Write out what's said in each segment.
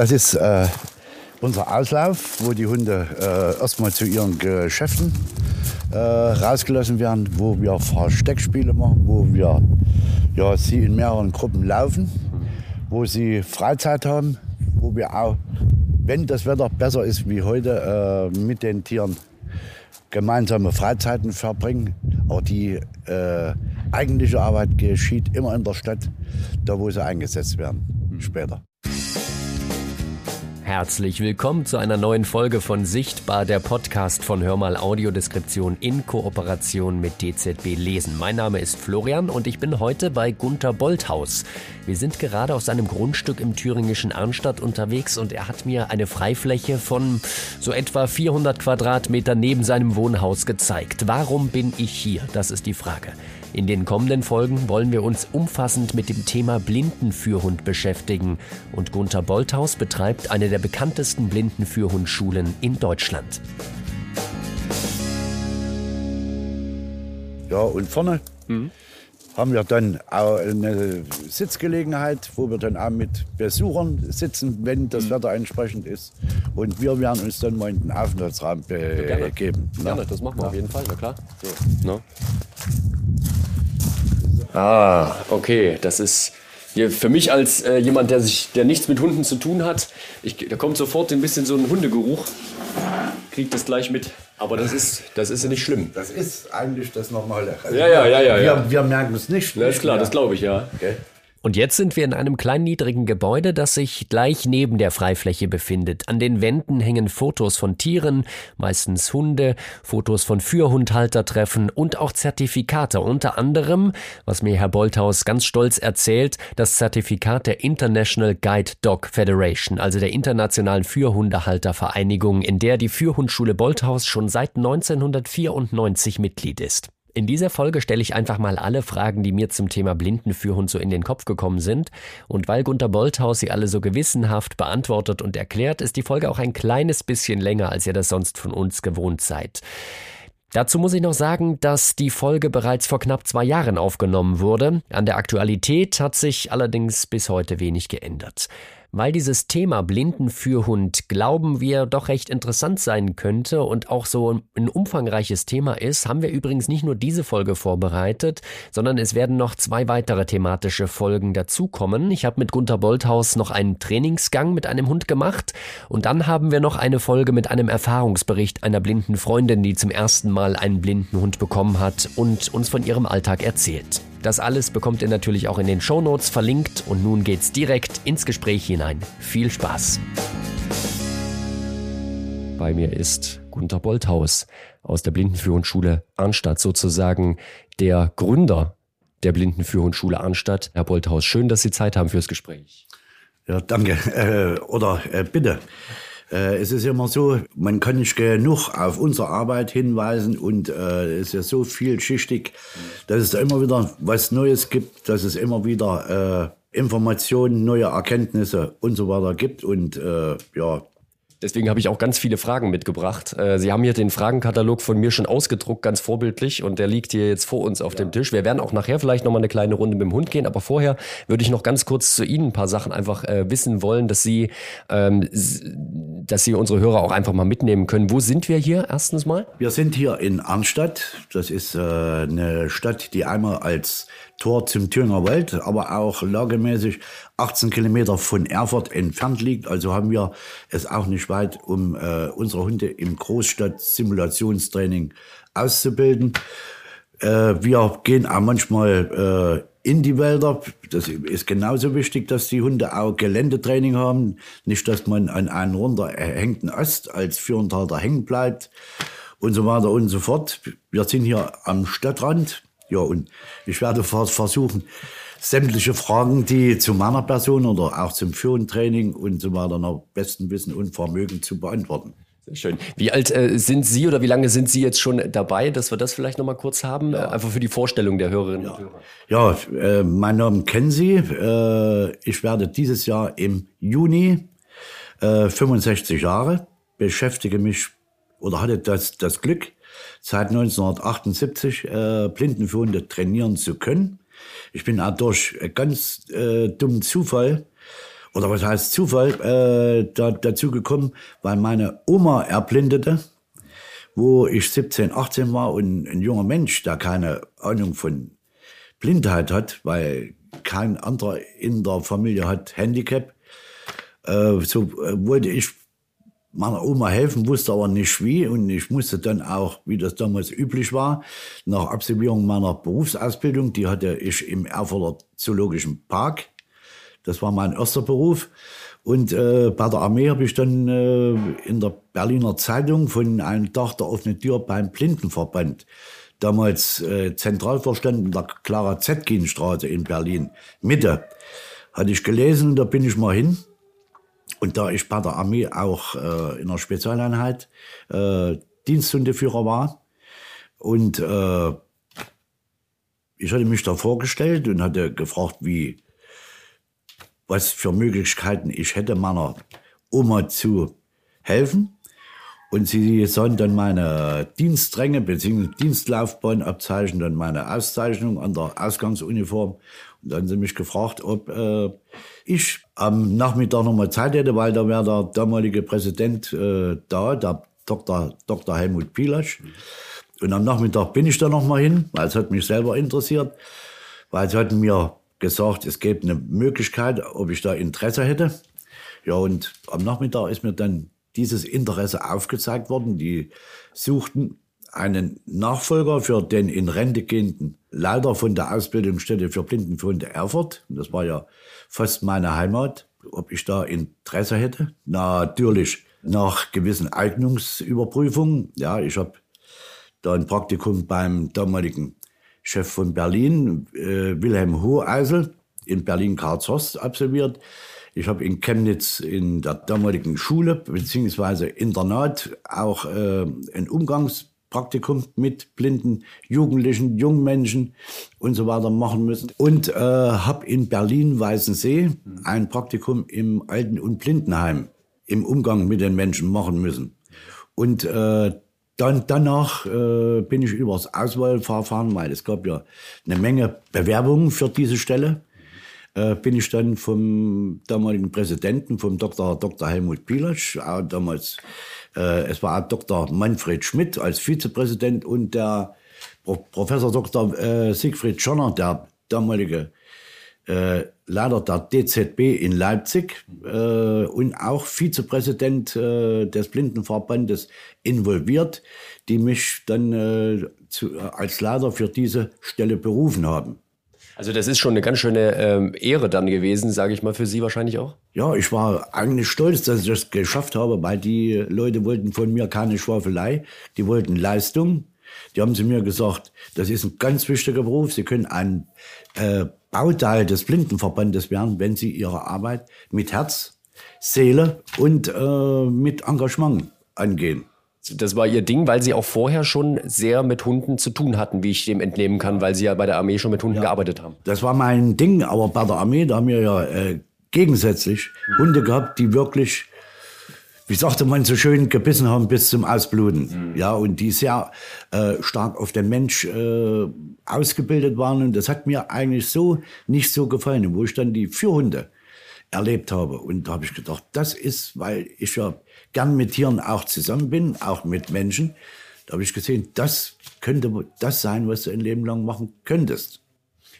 Das ist äh, unser Auslauf, wo die Hunde äh, erstmal zu ihren Geschäften äh, rausgelassen werden, wo wir Versteckspiele machen, wo wir ja, sie in mehreren Gruppen laufen, wo sie Freizeit haben, wo wir auch, wenn das Wetter besser ist wie heute, äh, mit den Tieren gemeinsame Freizeiten verbringen. Aber die äh, eigentliche Arbeit geschieht immer in der Stadt, da wo sie eingesetzt werden später. Herzlich willkommen zu einer neuen Folge von Sichtbar, der Podcast von Hörmal Audiodeskription in Kooperation mit DZB Lesen. Mein Name ist Florian und ich bin heute bei Gunther Bolthaus. Wir sind gerade auf seinem Grundstück im thüringischen Arnstadt unterwegs und er hat mir eine Freifläche von so etwa 400 Quadratmeter neben seinem Wohnhaus gezeigt. Warum bin ich hier? Das ist die Frage. In den kommenden Folgen wollen wir uns umfassend mit dem Thema Blindenführhund beschäftigen und Gunther Bolthaus betreibt eine der bekanntesten Blindenführhundschulen in Deutschland. Ja, und vorne mhm. Haben wir dann auch eine Sitzgelegenheit, wo wir dann auch mit Besuchern sitzen, wenn das mhm. Wetter entsprechend ist. Und wir werden uns dann mal in den Aufenthaltsraum begeben. Ja, gerne, das machen wir ja. auf jeden Fall, na klar. So, no. Ah, okay, das ist für mich als äh, jemand, der sich, der nichts mit Hunden zu tun hat, ich, da kommt sofort ein bisschen so ein Hundegeruch. Kriegt das gleich mit. Aber das ist, das ist ja nicht schlimm. Das ist eigentlich das Normale. Also ja, ja, ja, ja. Wir, ja. wir merken es nicht. Das ist klar, das glaube ich, ja. Okay. Und jetzt sind wir in einem kleinen niedrigen Gebäude, das sich gleich neben der Freifläche befindet. An den Wänden hängen Fotos von Tieren, meistens Hunde, Fotos von Fürhundhaltertreffen und auch Zertifikate. Unter anderem, was mir Herr Bolthaus ganz stolz erzählt, das Zertifikat der International Guide Dog Federation, also der internationalen Fürhundehaltervereinigung, in der die Fürhundschule Bolthaus schon seit 1994 Mitglied ist. In dieser Folge stelle ich einfach mal alle Fragen, die mir zum Thema Blindenführhund so in den Kopf gekommen sind. Und weil Gunter Bolthaus sie alle so gewissenhaft beantwortet und erklärt, ist die Folge auch ein kleines bisschen länger, als ihr das sonst von uns gewohnt seid. Dazu muss ich noch sagen, dass die Folge bereits vor knapp zwei Jahren aufgenommen wurde. An der Aktualität hat sich allerdings bis heute wenig geändert. Weil dieses Thema Blindenführhund, glauben wir, doch recht interessant sein könnte und auch so ein umfangreiches Thema ist, haben wir übrigens nicht nur diese Folge vorbereitet, sondern es werden noch zwei weitere thematische Folgen dazukommen. Ich habe mit Gunther Bolthaus noch einen Trainingsgang mit einem Hund gemacht und dann haben wir noch eine Folge mit einem Erfahrungsbericht einer blinden Freundin, die zum ersten Mal einen blinden Hund bekommen hat und uns von ihrem Alltag erzählt. Das alles bekommt ihr natürlich auch in den Shownotes verlinkt und nun geht's direkt ins Gespräch hinein. Viel Spaß! Bei mir ist Gunther Bolthaus aus der Blindenführungsschule Arnstadt, sozusagen der Gründer der Blindenführungsschule Arnstadt. Herr Bolthaus, schön, dass Sie Zeit haben fürs Gespräch. Ja, danke. Äh, oder äh, bitte. Äh, es ist immer so, man kann nicht genug auf unsere Arbeit hinweisen und äh, es ist ja so vielschichtig, dass es da immer wieder was Neues gibt, dass es immer wieder äh, Informationen, neue Erkenntnisse und so weiter gibt und äh, ja, Deswegen habe ich auch ganz viele Fragen mitgebracht. Äh, Sie haben hier den Fragenkatalog von mir schon ausgedruckt, ganz vorbildlich, und der liegt hier jetzt vor uns auf ja. dem Tisch. Wir werden auch nachher vielleicht noch mal eine kleine Runde mit dem Hund gehen, aber vorher würde ich noch ganz kurz zu Ihnen ein paar Sachen einfach äh, wissen wollen, dass Sie, ähm, dass Sie unsere Hörer auch einfach mal mitnehmen können. Wo sind wir hier erstens mal? Wir sind hier in Arnstadt. Das ist äh, eine Stadt, die einmal als Tor zum Thüringer Wald, aber auch lagemäßig 18 Kilometer von Erfurt entfernt liegt. Also haben wir es auch nicht weit, um äh, unsere Hunde im Großstadt-Simulationstraining auszubilden. Äh, wir gehen auch manchmal äh, in die Wälder. Das ist genauso wichtig, dass die Hunde auch Geländetraining haben. Nicht, dass man an einen runterhängten Ast als Führendhalter hängen bleibt und so weiter und so fort. Wir sind hier am Stadtrand ja, und ich werde versuchen, sämtliche Fragen, die zu meiner Person oder auch zum Führungstraining und so weiter nach bestem Wissen und Vermögen zu beantworten. Sehr schön. Wie alt äh, sind Sie oder wie lange sind Sie jetzt schon dabei, dass wir das vielleicht noch mal kurz haben? Ja. Äh, einfach für die Vorstellung der Hörerinnen ja. und Hörer. Ja, äh, mein Name kennen Sie. Äh, ich werde dieses Jahr im Juni 65 äh, Jahre, beschäftige mich oder hatte das, das Glück, seit 1978 äh, Blindenführende trainieren zu können. Ich bin auch durch ganz äh, dummen Zufall oder was heißt Zufall, äh, da, dazu gekommen, weil meine Oma erblindete, wo ich 17, 18 war und ein junger Mensch, der keine Ahnung von Blindheit hat, weil kein anderer in der Familie hat Handicap. Äh, so äh, wollte ich meiner Oma helfen, wusste aber nicht wie. Und ich musste dann auch, wie das damals üblich war, nach Absolvierung meiner Berufsausbildung, die hatte ich im Erfurter Zoologischen Park. Das war mein erster Beruf. Und äh, bei der Armee habe ich dann äh, in der Berliner Zeitung von einem Tag der offenen Tür beim Blindenverband, damals äh, Zentralvorstand in der Clara Zetkin-Straße in Berlin, Mitte, hatte ich gelesen, da bin ich mal hin und da ich bei der Armee auch äh, in der Spezialeinheit äh, Diensthundeführer war und äh, ich hatte mich da vorgestellt und hatte gefragt, wie, was für Möglichkeiten ich hätte, meiner Oma zu helfen. Und sie sahen dann meine Dienstränge bzw. Dienstlaufbahn abzeichnen, dann meine Auszeichnung an der Ausgangsuniform. Und dann haben sie mich gefragt, ob äh, ich am Nachmittag nochmal Zeit hätte, weil da wäre der damalige Präsident äh, da, der Dr. Dr. Helmut Pilasch. Und am Nachmittag bin ich da nochmal hin, weil es hat mich selber interessiert, weil sie hatten mir gesagt, es gäbe eine Möglichkeit, ob ich da Interesse hätte. Ja, und am Nachmittag ist mir dann dieses Interesse aufgezeigt worden. Die suchten einen Nachfolger für den in Rente gehenden Leiter von der Ausbildungsstätte für Blindenfunde Erfurt. Das war ja fast meine Heimat. Ob ich da Interesse hätte? Natürlich nach gewissen Eignungsüberprüfungen. Ja, ich habe da ein Praktikum beim damaligen Chef von Berlin, äh, Wilhelm Hoheisel, in Berlin-Karlshorst absolviert. Ich habe in Chemnitz in der damaligen Schule beziehungsweise Internat auch äh, ein Umgangspraktikum mit blinden Jugendlichen, jungen Menschen und so weiter machen müssen. Und äh, habe in Berlin-Weißensee ein Praktikum im Alten- und Blindenheim im Umgang mit den Menschen machen müssen. Und äh, dann, danach äh, bin ich übers Auswahlverfahren, weil es gab ja eine Menge Bewerbungen für diese Stelle äh, bin ich dann vom damaligen Präsidenten, vom Dr. Dr. Helmut Pilatsch, damals, äh, es war Dr. Manfred Schmidt als Vizepräsident und der Pro Professor Dr. Äh, Siegfried Schonner, der damalige äh, Leiter der DZB in Leipzig äh, und auch Vizepräsident äh, des Blindenverbandes involviert, die mich dann äh, zu, äh, als Leiter für diese Stelle berufen haben. Also das ist schon eine ganz schöne ähm, Ehre dann gewesen, sage ich mal, für Sie wahrscheinlich auch. Ja, ich war eigentlich stolz, dass ich das geschafft habe, weil die Leute wollten von mir keine Schwafelei, die wollten Leistung. Die haben zu mir gesagt, das ist ein ganz wichtiger Beruf. Sie können ein äh, Bauteil des Blindenverbandes werden, wenn Sie Ihre Arbeit mit Herz, Seele und äh, mit Engagement angehen. Das war ihr Ding, weil sie auch vorher schon sehr mit Hunden zu tun hatten, wie ich dem entnehmen kann, weil sie ja bei der Armee schon mit Hunden ja, gearbeitet haben. Das war mein Ding, aber bei der Armee, da haben wir ja äh, gegensätzlich Hunde gehabt, die wirklich, wie sagte man so schön, gebissen haben bis zum Ausbluten. Mhm. Ja, und die sehr äh, stark auf den Mensch äh, ausgebildet waren. Und das hat mir eigentlich so nicht so gefallen, wo ich dann die vier Hunde erlebt habe. Und da habe ich gedacht, das ist, weil ich ja gern mit Tieren auch zusammen bin, auch mit Menschen. Da habe ich gesehen, das könnte das sein, was du ein Leben lang machen könntest.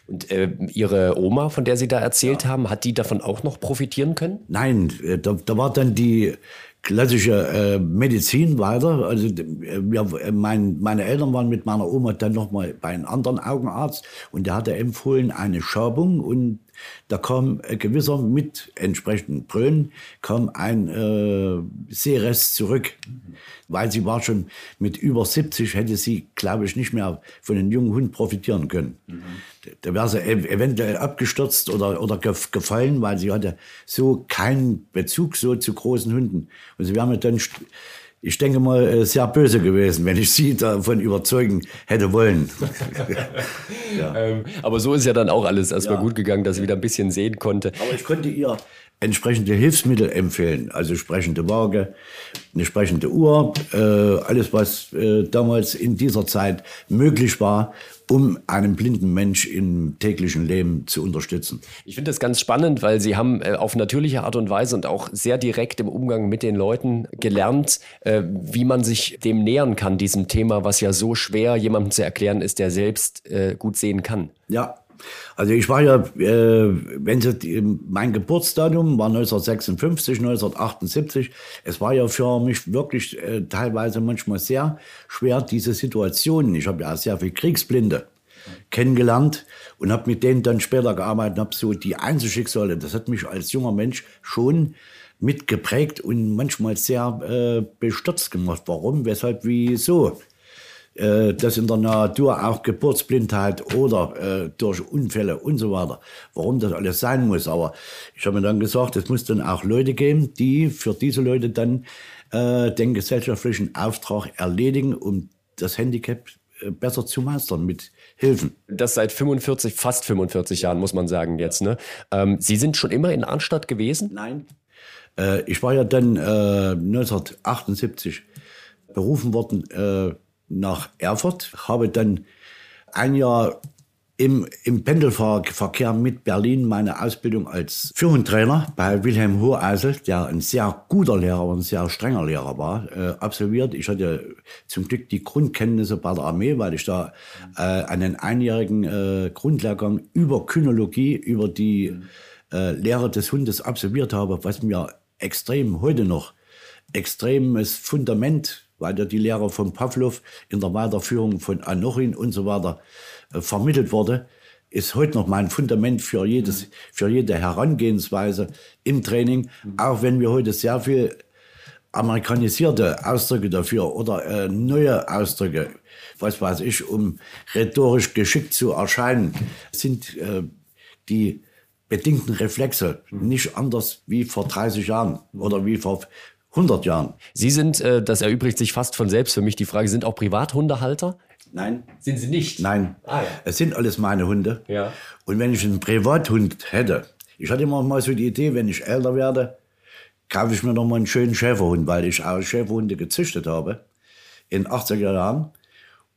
Und äh, Ihre Oma, von der Sie da erzählt ja. haben, hat die davon auch noch profitieren können? Nein, äh, da, da war dann die klassische äh, Medizin weiter. Also wir, äh, mein, meine Eltern waren mit meiner Oma dann noch mal bei einem anderen Augenarzt und der hatte empfohlen eine Schabung und da kam ein gewisser mit entsprechenden Brüllen, kam ein äh, Seerest zurück. Weil sie war schon mit über 70, hätte sie, glaube ich, nicht mehr von einem jungen Hund profitieren können. Mhm. Da wäre sie eventuell abgestürzt oder, oder gefallen, weil sie hatte so keinen Bezug so zu großen Hunden. Und sie wäre dann ich denke mal, äh, sehr böse gewesen, wenn ich sie davon überzeugen hätte wollen. ja. ähm, aber so ist ja dann auch alles erstmal ja. gut gegangen, dass sie wieder ein bisschen sehen konnte. Aber ich konnte ihr entsprechende Hilfsmittel empfehlen, also sprechende Waage, eine sprechende Uhr, äh, alles was äh, damals in dieser Zeit möglich war, um einen blinden Mensch im täglichen Leben zu unterstützen. Ich finde das ganz spannend, weil Sie haben äh, auf natürliche Art und Weise und auch sehr direkt im Umgang mit den Leuten gelernt, äh, wie man sich dem nähern kann, diesem Thema, was ja so schwer jemandem zu erklären ist, der selbst äh, gut sehen kann. Ja, also ich war ja, äh, wenn Sie, mein Geburtsdatum war 1956, 1978. Es war ja für mich wirklich äh, teilweise manchmal sehr schwer, diese Situationen. Ich habe ja sehr viel Kriegsblinde kennengelernt und habe mit denen dann später gearbeitet, habe so die Einzelschicksale, das hat mich als junger Mensch schon mitgeprägt und manchmal sehr äh, bestürzt gemacht. Warum, weshalb, wieso? Äh, dass in der Natur auch Geburtsblindheit oder äh, durch Unfälle und so weiter, warum das alles sein muss. Aber ich habe mir dann gesagt, es muss dann auch Leute geben, die für diese Leute dann äh, den gesellschaftlichen Auftrag erledigen, um das Handicap äh, besser zu meistern mit Hilfen. Das seit 45, fast 45 Jahren, muss man sagen jetzt. Ne? Ähm, Sie sind schon immer in Arnstadt gewesen? Nein. Äh, ich war ja dann äh, 1978 berufen worden äh, nach Erfurt, habe dann ein Jahr im, im Pendelverkehr mit Berlin meine Ausbildung als Führungstrainer bei Wilhelm Hoheisel, der ein sehr guter Lehrer und ein sehr strenger Lehrer war, äh, absolviert. Ich hatte zum Glück die Grundkenntnisse bei der Armee, weil ich da äh, einen einjährigen äh, Grundlehrgang über Kynologie, über die äh, Lehre des Hundes absolviert habe, was mir extrem heute noch extremes Fundament weil ja die Lehre von Pavlov in der Weiterführung von Anochin und so weiter äh, vermittelt wurde, ist heute noch mein Fundament für jedes, für jede Herangehensweise im Training, auch wenn wir heute sehr viel amerikanisierte Ausdrücke dafür oder äh, neue Ausdrücke, was weiß ich, um rhetorisch geschickt zu erscheinen, sind äh, die bedingten Reflexe. Nicht anders wie vor 30 Jahren oder wie vor 100 Jahren. Sie sind, äh, das erübrigt sich fast von selbst für mich die Frage, sind auch Privathundehalter? Nein. Sind Sie nicht? Nein. Ah, ja. Es sind alles meine Hunde. Ja. Und wenn ich einen Privathund hätte, ich hatte immer mal so die Idee, wenn ich älter werde, kaufe ich mir noch mal einen schönen Schäferhund, weil ich auch Schäferhunde gezüchtet habe in 80er Jahren.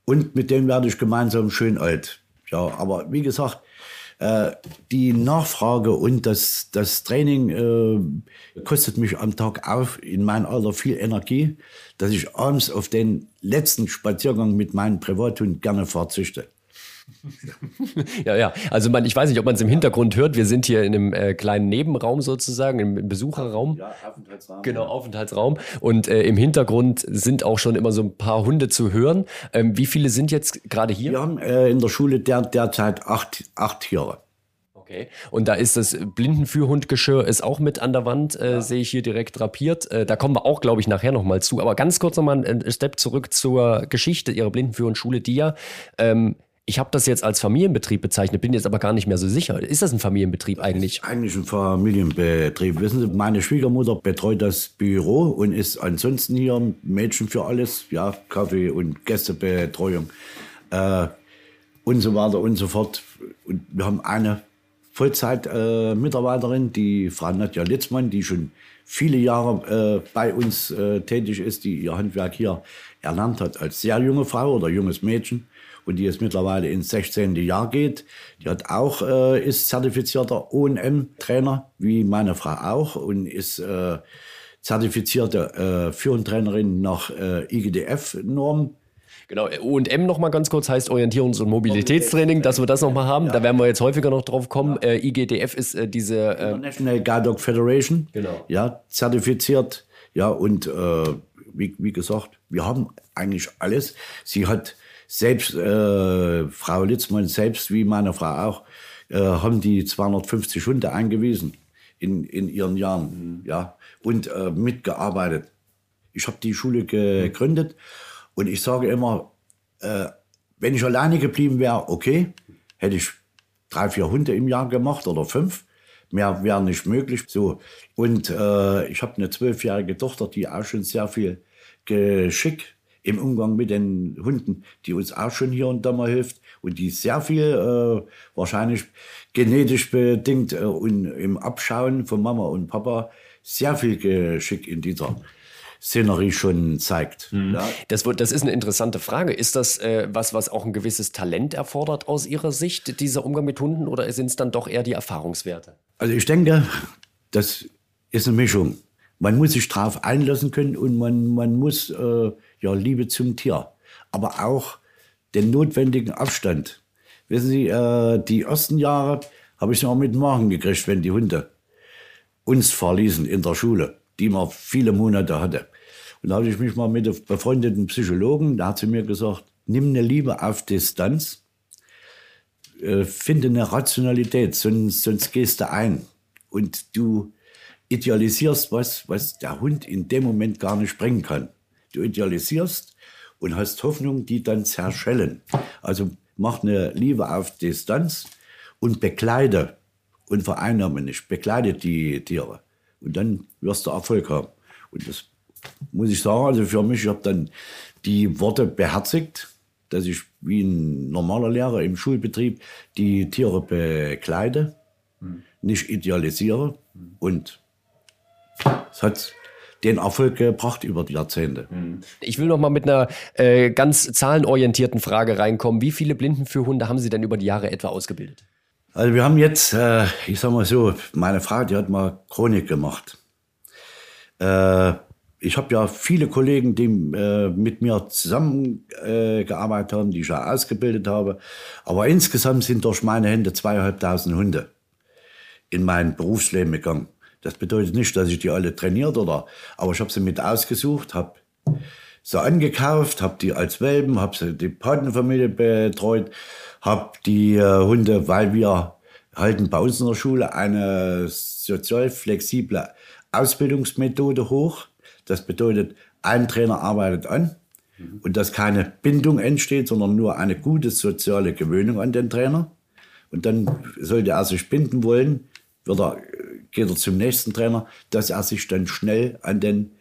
Und mit dem werde ich gemeinsam schön alt. Ja, aber wie gesagt, äh, die Nachfrage und das, das Training äh, kostet mich am Tag auf in meinem Alter viel Energie, dass ich abends auf den letzten Spaziergang mit meinem Privathund gerne verzichte. ja, ja. Also man, ich weiß nicht, ob man es im Hintergrund hört. Wir sind hier in einem äh, kleinen Nebenraum sozusagen, im, Besucherraum. Ja, Aufenthaltsraum. Genau, Aufenthaltsraum. Und äh, im Hintergrund sind auch schon immer so ein paar Hunde zu hören. Ähm, wie viele sind jetzt gerade hier? Wir haben äh, in der Schule der, derzeit acht, acht Tiere. Okay. Und da ist das Blindenführhundgeschirr ist auch mit an der Wand, äh, ja. sehe ich hier direkt drapiert. Äh, da kommen wir auch, glaube ich, nachher nochmal zu. Aber ganz kurz nochmal ein Step zurück zur Geschichte Ihrer Blindenführhundschule, die ja ähm, ich habe das jetzt als Familienbetrieb bezeichnet, bin jetzt aber gar nicht mehr so sicher. Ist das ein Familienbetrieb eigentlich? Eigentlich ein Familienbetrieb. Wissen Sie, meine Schwiegermutter betreut das Büro und ist ansonsten hier ein Mädchen für alles, ja, Kaffee und Gästebetreuung äh, und so weiter und so fort. Und wir haben eine Vollzeit-Mitarbeiterin, äh, die Frau Nadja Litzmann, die schon viele Jahre äh, bei uns äh, tätig ist, die ihr Handwerk hier erlernt hat als sehr junge Frau oder junges Mädchen und die jetzt mittlerweile ins 16. Jahr geht. Die hat auch, äh, ist zertifizierter O&M-Trainer, wie meine Frau auch, und ist äh, zertifizierte äh, Führungstrainerin nach äh, IGDF-Norm. Genau, O&M noch mal ganz kurz heißt Orientierungs- und Mobilitätstraining, dass wir das noch mal haben. Ja. Da werden wir jetzt häufiger noch drauf kommen. Ja. Äh, IGDF ist äh, diese äh, International Guide Dog Federation. Genau. Ja, zertifiziert. Ja, und äh, wie, wie gesagt, wir haben eigentlich alles. Sie hat selbst, äh, Frau Litzmann selbst, wie meine Frau auch, äh, haben die 250 Hunde eingewiesen in, in ihren Jahren, mhm. ja, und äh, mitgearbeitet. Ich habe die Schule gegründet und ich sage immer, äh, wenn ich alleine geblieben wäre, okay, hätte ich drei, vier Hunde im Jahr gemacht oder fünf. Mehr wäre nicht möglich. So. Und äh, ich habe eine zwölfjährige Tochter, die auch schon sehr viel Geschick im Umgang mit den Hunden, die uns auch schon hier und da mal hilft und die sehr viel, äh, wahrscheinlich genetisch bedingt äh, und im Abschauen von Mama und Papa sehr viel Geschick in dieser Szenerie schon zeigt. Mhm. Ja. Das, das ist eine interessante Frage. Ist das äh, was, was auch ein gewisses Talent erfordert aus Ihrer Sicht, dieser Umgang mit Hunden, oder sind es dann doch eher die Erfahrungswerte? Also ich denke, das ist eine Mischung. Man muss sich darauf einlassen können und man, man muss äh, ja Liebe zum Tier, aber auch den notwendigen Abstand. Wissen Sie, äh, die ersten Jahre habe ich noch mit Magen gekriegt, wenn die Hunde uns verließen in der Schule, die man viele Monate hatte. Und da habe ich mich mal mit einem befreundeten Psychologen, der hat zu mir gesagt, nimm eine Liebe auf Distanz, äh, finde eine Rationalität, sonst, sonst gehst du ein. Und du idealisierst was, was der Hund in dem Moment gar nicht bringen kann. Du idealisierst und hast Hoffnung, die dann zerschellen. Also mach eine Liebe auf Distanz und bekleide und vereinnahme nicht. Bekleide die Tiere. Und dann wirst du Erfolg haben. Und das muss ich sagen, also für mich, ich habe dann die Worte beherzigt, dass ich wie ein normaler Lehrer im Schulbetrieb die Tiere bekleide, hm. nicht idealisiere. Und es hat den Erfolg gebracht über die Jahrzehnte. Hm. Ich will noch mal mit einer äh, ganz zahlenorientierten Frage reinkommen. Wie viele Blindenführhunde haben Sie denn über die Jahre etwa ausgebildet? Also wir haben jetzt, äh, ich sag mal so, meine Frau, die hat mal Chronik gemacht. Äh, ich habe ja viele Kollegen, die äh, mit mir zusammengearbeitet äh, haben, die ich ja ausgebildet habe. Aber insgesamt sind durch meine Hände zweieinhalbtausend Hunde in mein Berufsleben gegangen. Das bedeutet nicht, dass ich die alle trainiert oder, aber ich habe sie mit ausgesucht, habe sie angekauft, habe die als Welpen, habe sie die Patenfamilie betreut, habe die äh, Hunde, weil wir halten bei uns in der Schule eine sozial flexible Ausbildungsmethode hoch das bedeutet, ein Trainer arbeitet an und dass keine Bindung entsteht, sondern nur eine gute soziale Gewöhnung an den Trainer. Und dann sollte er sich binden wollen, wird er, geht er zum nächsten Trainer, dass er sich dann schnell an den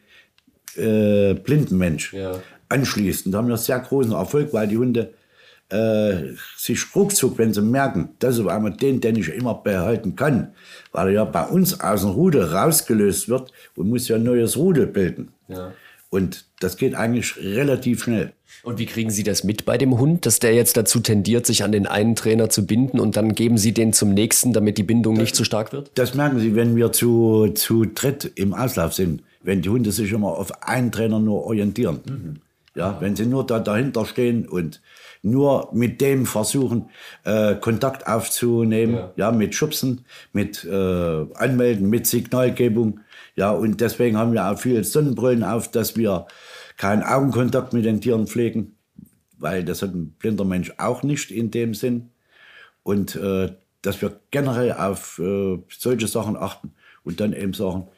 äh, blinden Mensch ja. anschließt. Und da haben wir sehr großen Erfolg, weil die Hunde äh, sich ruckzuck, wenn sie merken, das ist einmal den, den ich immer behalten kann, weil er ja bei uns aus dem Rudel rausgelöst wird und muss ja ein neues Rudel bilden. Ja. Und das geht eigentlich relativ schnell. Und wie kriegen Sie das mit bei dem Hund, dass der jetzt dazu tendiert, sich an den einen Trainer zu binden und dann geben Sie den zum nächsten, damit die Bindung das, nicht zu stark wird? Das merken Sie, wenn wir zu, zu dritt im Auslauf sind, wenn die Hunde sich immer auf einen Trainer nur orientieren. Mhm. Ja, wenn sie nur da dahinter stehen und nur mit dem versuchen, äh, Kontakt aufzunehmen, ja. ja, mit Schubsen, mit äh, Anmelden, mit Signalgebung. Ja, und deswegen haben wir auch viele Sonnenbrillen auf, dass wir keinen Augenkontakt mit den Tieren pflegen, weil das hat ein blinder Mensch auch nicht in dem Sinn. Und äh, dass wir generell auf äh, solche Sachen achten und dann eben sagen,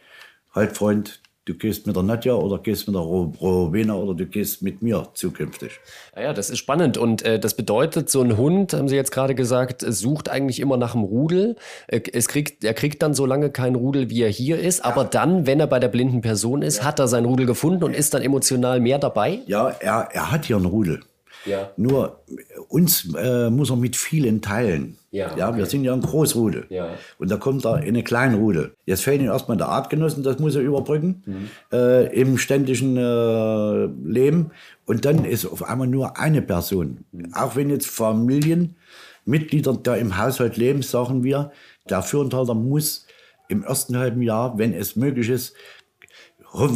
halt Freund, du gehst mit der Nadja oder gehst mit der Rowena oder du gehst mit mir zukünftig. Ja, ja das ist spannend und äh, das bedeutet, so ein Hund, haben Sie jetzt gerade gesagt, sucht eigentlich immer nach einem Rudel. Äh, es kriegt, er kriegt dann so lange kein Rudel, wie er hier ist, ja. aber dann, wenn er bei der blinden Person ist, ja. hat er sein Rudel gefunden und ist dann emotional mehr dabei? Ja, er, er hat hier ein Rudel. Ja. Nur uns äh, muss er mit vielen teilen. Ja, ja okay. wir sind ja ein Großrudel. Ja. Und da kommt er in eine Kleinrudel. Jetzt fehlt ihm erstmal der Artgenossen, das muss er überbrücken mhm. äh, im ständigen äh, Leben. Und dann ist auf einmal nur eine Person. Mhm. Auch wenn jetzt Familienmitglieder da im Haushalt leben, sagen wir, der Führenthalter muss im ersten halben Jahr, wenn es möglich ist,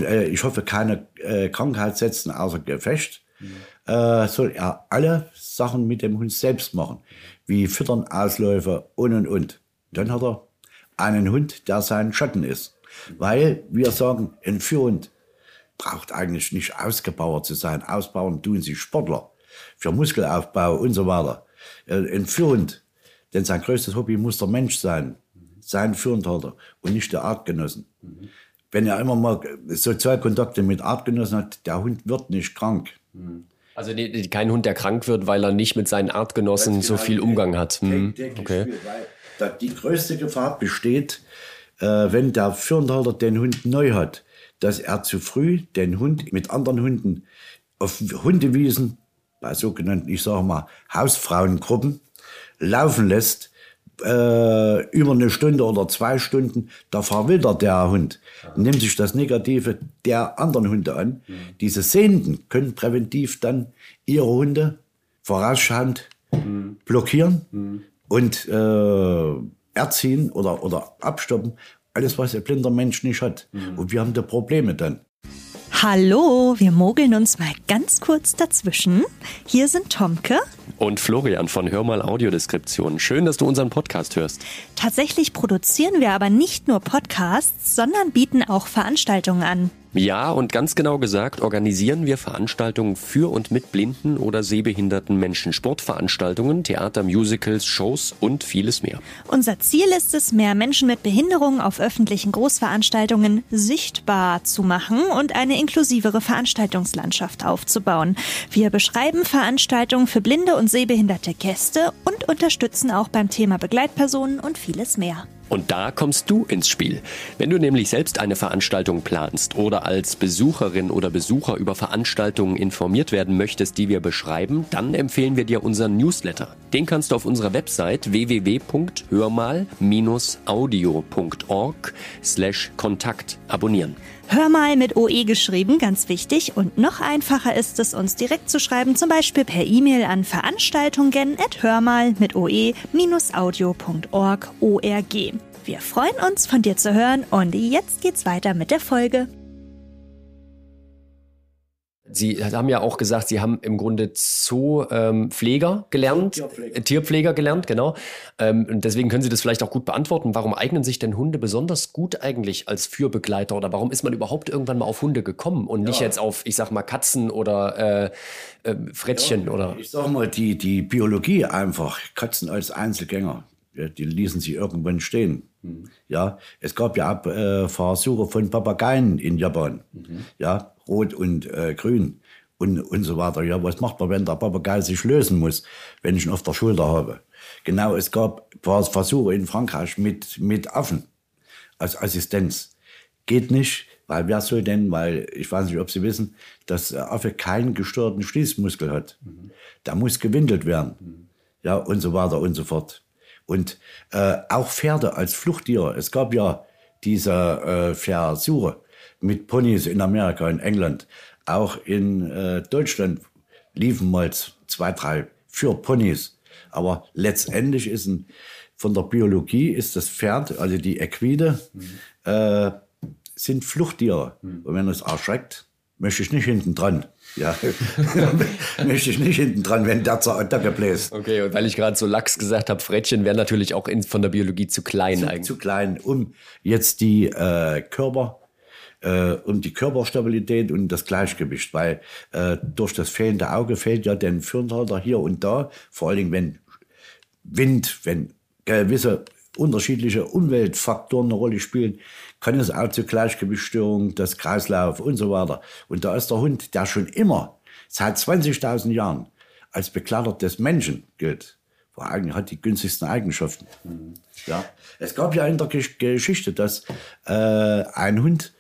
äh, ich hoffe, keine äh, Krankheit setzen außer Gefecht. Mhm äh, soll er alle Sachen mit dem Hund selbst machen, wie Füttern, Ausläufe und und und. Dann hat er einen Hund, der sein Schatten ist. Weil wir sagen, ein Führhund braucht eigentlich nicht ausgebauert zu sein. Ausbauen tun sie Sportler für Muskelaufbau und so weiter. Äh, ein Führhund, denn sein größtes Hobby muss der Mensch sein, sein Führendhalter und nicht der Artgenossen. Wenn er immer mal Sozialkontakte mit Artgenossen hat, der Hund wird nicht krank. Mhm. Also die, kein Hund, der krank wird, weil er nicht mit seinen Artgenossen genau, so viel Umgang hat. Hm. Okay. Weil die größte Gefahr besteht, äh, wenn der Führendhalter den Hund neu hat, dass er zu früh den Hund mit anderen Hunden auf Hundewiesen, bei sogenannten, ich sage mal, Hausfrauengruppen, laufen lässt, äh, über eine Stunde oder zwei Stunden, da verwildert der Hund, nimmt sich das Negative der anderen Hunde an. Mhm. Diese Sehenden können präventiv dann ihre Hunde vorausschauend mhm. blockieren mhm. und äh, erziehen oder, oder abstoppen. Alles, was ein blinder Mensch nicht hat. Mhm. Und wir haben da Probleme dann. Hallo, wir mogeln uns mal ganz kurz dazwischen. Hier sind Tomke und Florian von Hörmal Audiodeskription. Schön, dass du unseren Podcast hörst. Tatsächlich produzieren wir aber nicht nur Podcasts, sondern bieten auch Veranstaltungen an. Ja, und ganz genau gesagt organisieren wir Veranstaltungen für und mit blinden oder sehbehinderten Menschen. Sportveranstaltungen, Theater, Musicals, Shows und vieles mehr. Unser Ziel ist es, mehr Menschen mit Behinderungen auf öffentlichen Großveranstaltungen sichtbar zu machen und eine inklusivere Veranstaltungslandschaft aufzubauen. Wir beschreiben Veranstaltungen für blinde und sehbehinderte Gäste und unterstützen auch beim Thema Begleitpersonen und vieles mehr. Und da kommst du ins Spiel. Wenn du nämlich selbst eine Veranstaltung planst oder als Besucherin oder Besucher über Veranstaltungen informiert werden möchtest, die wir beschreiben, dann empfehlen wir dir unseren Newsletter. Den kannst du auf unserer Website www.hörmal-audio.org slash Kontakt abonnieren. Hör mal mit OE geschrieben, ganz wichtig. Und noch einfacher ist es, uns direkt zu schreiben, zum Beispiel per E-Mail an veranstaltungen at hörmal mit oe-audio.org. Wir freuen uns, von dir zu hören und jetzt geht's weiter mit der Folge. Sie haben ja auch gesagt, Sie haben im Grunde Zoopfleger gelernt, Tierpfleger. Äh, Tierpfleger gelernt, genau. Ähm, und deswegen können Sie das vielleicht auch gut beantworten. Warum eignen sich denn Hunde besonders gut eigentlich als Fürbegleiter oder warum ist man überhaupt irgendwann mal auf Hunde gekommen und ja. nicht jetzt auf, ich sag mal, Katzen oder äh, äh, Frettchen ja, oder? Ich sag mal, die, die Biologie einfach, Katzen als Einzelgänger, die ließen sie irgendwann stehen. Mhm. Ja, es gab ja auch äh, Versuche von Papageien in Japan. Mhm. Ja, rot und äh, grün und, und so weiter. Ja, was macht man, wenn der Papagei sich lösen muss, wenn ich ihn auf der Schulter habe? Genau, es gab Versuche in Frankreich mit, mit Affen als Assistenz. Geht nicht, weil wer soll denn, weil ich weiß nicht, ob Sie wissen, dass der Affe keinen gestörten Schließmuskel hat. Mhm. Da muss gewindelt werden. Mhm. Ja, und so weiter und so fort. Und äh, auch Pferde als Fluchttiere. Es gab ja diese äh, Versuche mit Ponys in Amerika, in England. Auch in äh, Deutschland liefen mal zwei, drei für Ponys. Aber letztendlich ist ein, von der Biologie ist das Pferd, also die Equide, mhm. äh, sind Fluchttiere. Mhm. Und wenn es erschreckt, möchte ich nicht hinten dran. Ja, möchte ich nicht hinten dran, wenn der zur Attacke bläst. Okay, und weil ich gerade so lax gesagt habe, Frettchen wären natürlich auch in, von der Biologie zu klein zu, eigentlich. Zu klein, um jetzt die äh, Körper äh, um die Körperstabilität und das Gleichgewicht, weil äh, durch das fehlende Auge fehlt ja den Führhalter hier und da, vor allen Dingen wenn Wind, wenn gewisse unterschiedliche Umweltfaktoren eine Rolle spielen, kann es auch zu Gleichgewichtsstörungen, das Kreislauf und so weiter. Und da ist der Hund, der schon immer seit 20.000 Jahren als Begleiter des Menschen gilt, vor allem hat die günstigsten Eigenschaften. Mhm. Ja. Es gab ja in der Geschichte, dass äh, ein Hund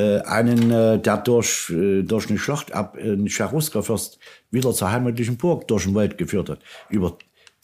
einen, äh, der durch, äh, durch eine Schlacht ab einen Cherusker-Fürst wieder zur heimatlichen Burg durch den Wald geführt hat. Über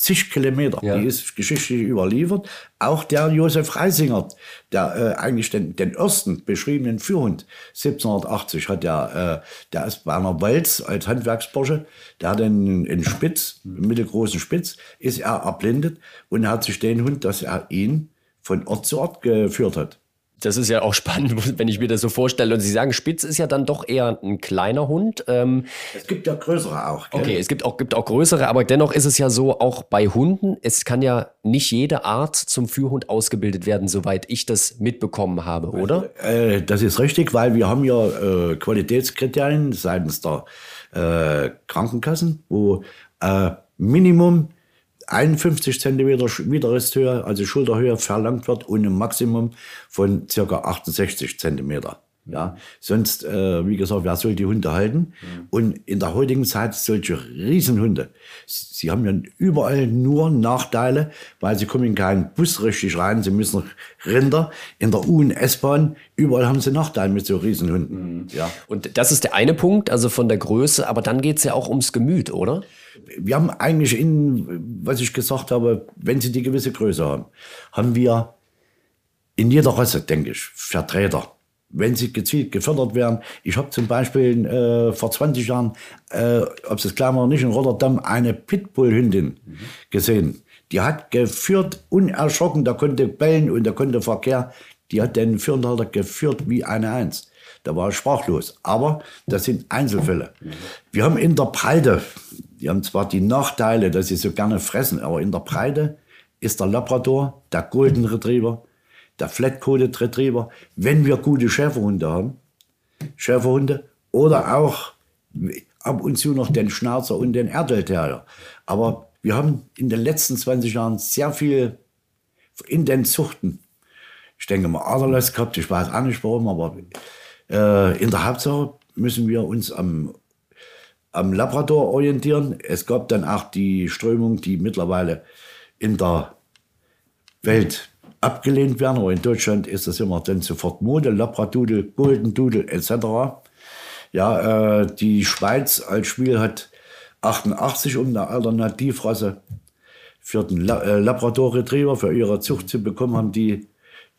zig Kilometer. Ja. Die ist geschichtlich überliefert. Auch der Josef Reisinger, der äh, eigentlich den, den ersten beschriebenen Führhund 1780 hat der, äh, der ist bei einer Walz als Handwerksbursche, der hat einen, einen Spitz, einen mittelgroßen Spitz, ist er erblindet und er hat sich den Hund, dass er ihn von Ort zu Ort geführt hat das ist ja auch spannend, wenn ich mir das so vorstelle. Und Sie sagen, Spitz ist ja dann doch eher ein kleiner Hund. Ähm, es gibt ja größere auch. Gell? Okay, es gibt auch, gibt auch größere, aber dennoch ist es ja so, auch bei Hunden, es kann ja nicht jede Art zum Führhund ausgebildet werden, soweit ich das mitbekommen habe, oder? Äh, das ist richtig, weil wir haben ja äh, Qualitätskriterien seitens der äh, Krankenkassen, wo äh, Minimum 51 Zentimeter Widerrisshöhe, also Schulterhöhe, verlangt wird und ein Maximum von circa 68 Zentimeter. Ja, sonst, äh, wie gesagt, wer soll die Hunde halten? Mhm. Und in der heutigen Zeit solche Riesenhunde. Sie haben ja überall nur Nachteile, weil sie kommen in keinen Bus richtig rein. Sie müssen Rinder in der U- und S-Bahn. Überall haben sie Nachteile mit so Riesenhunden. Mhm. Ja. Und das ist der eine Punkt, also von der Größe. Aber dann geht's ja auch ums Gemüt, oder? Wir haben eigentlich in, was ich gesagt habe, wenn sie die gewisse Größe haben, haben wir in jeder Rasse, denke ich, Vertreter wenn sie gezielt gefördert werden. Ich habe zum Beispiel äh, vor 20 Jahren, äh, ob es klar war nicht, in Rotterdam eine Pitbull-Hündin mhm. gesehen. Die hat geführt, unerschrocken, da konnte bellen und da konnte Verkehr. Die hat den Führendhalter geführt wie eine Eins. Da war er sprachlos. Aber das sind Einzelfälle. Wir haben in der Breite, die haben zwar die Nachteile, dass sie so gerne fressen, aber in der Breite ist der Labrador, der Golden Retriever, der Flat-Coated Retriever, wenn wir gute Schäferhunde haben, Schäferhunde, oder auch ab und zu noch den Schnauzer und den Erdel Aber wir haben in den letzten 20 Jahren sehr viel in den Zuchten, ich denke mal Aderlass gehabt, ich weiß auch nicht warum, aber äh, in der Hauptsache müssen wir uns am, am Labrador orientieren. Es gab dann auch die Strömung, die mittlerweile in der Welt abgelehnt werden. Aber in Deutschland ist das immer dann sofort Mode, Labradudel, Golden Doodle etc. Ja, äh, die Schweiz als Spiel hat 88 um eine Alternativrasse für den La äh, Labrador Retriever für ihre Zucht zu bekommen, haben die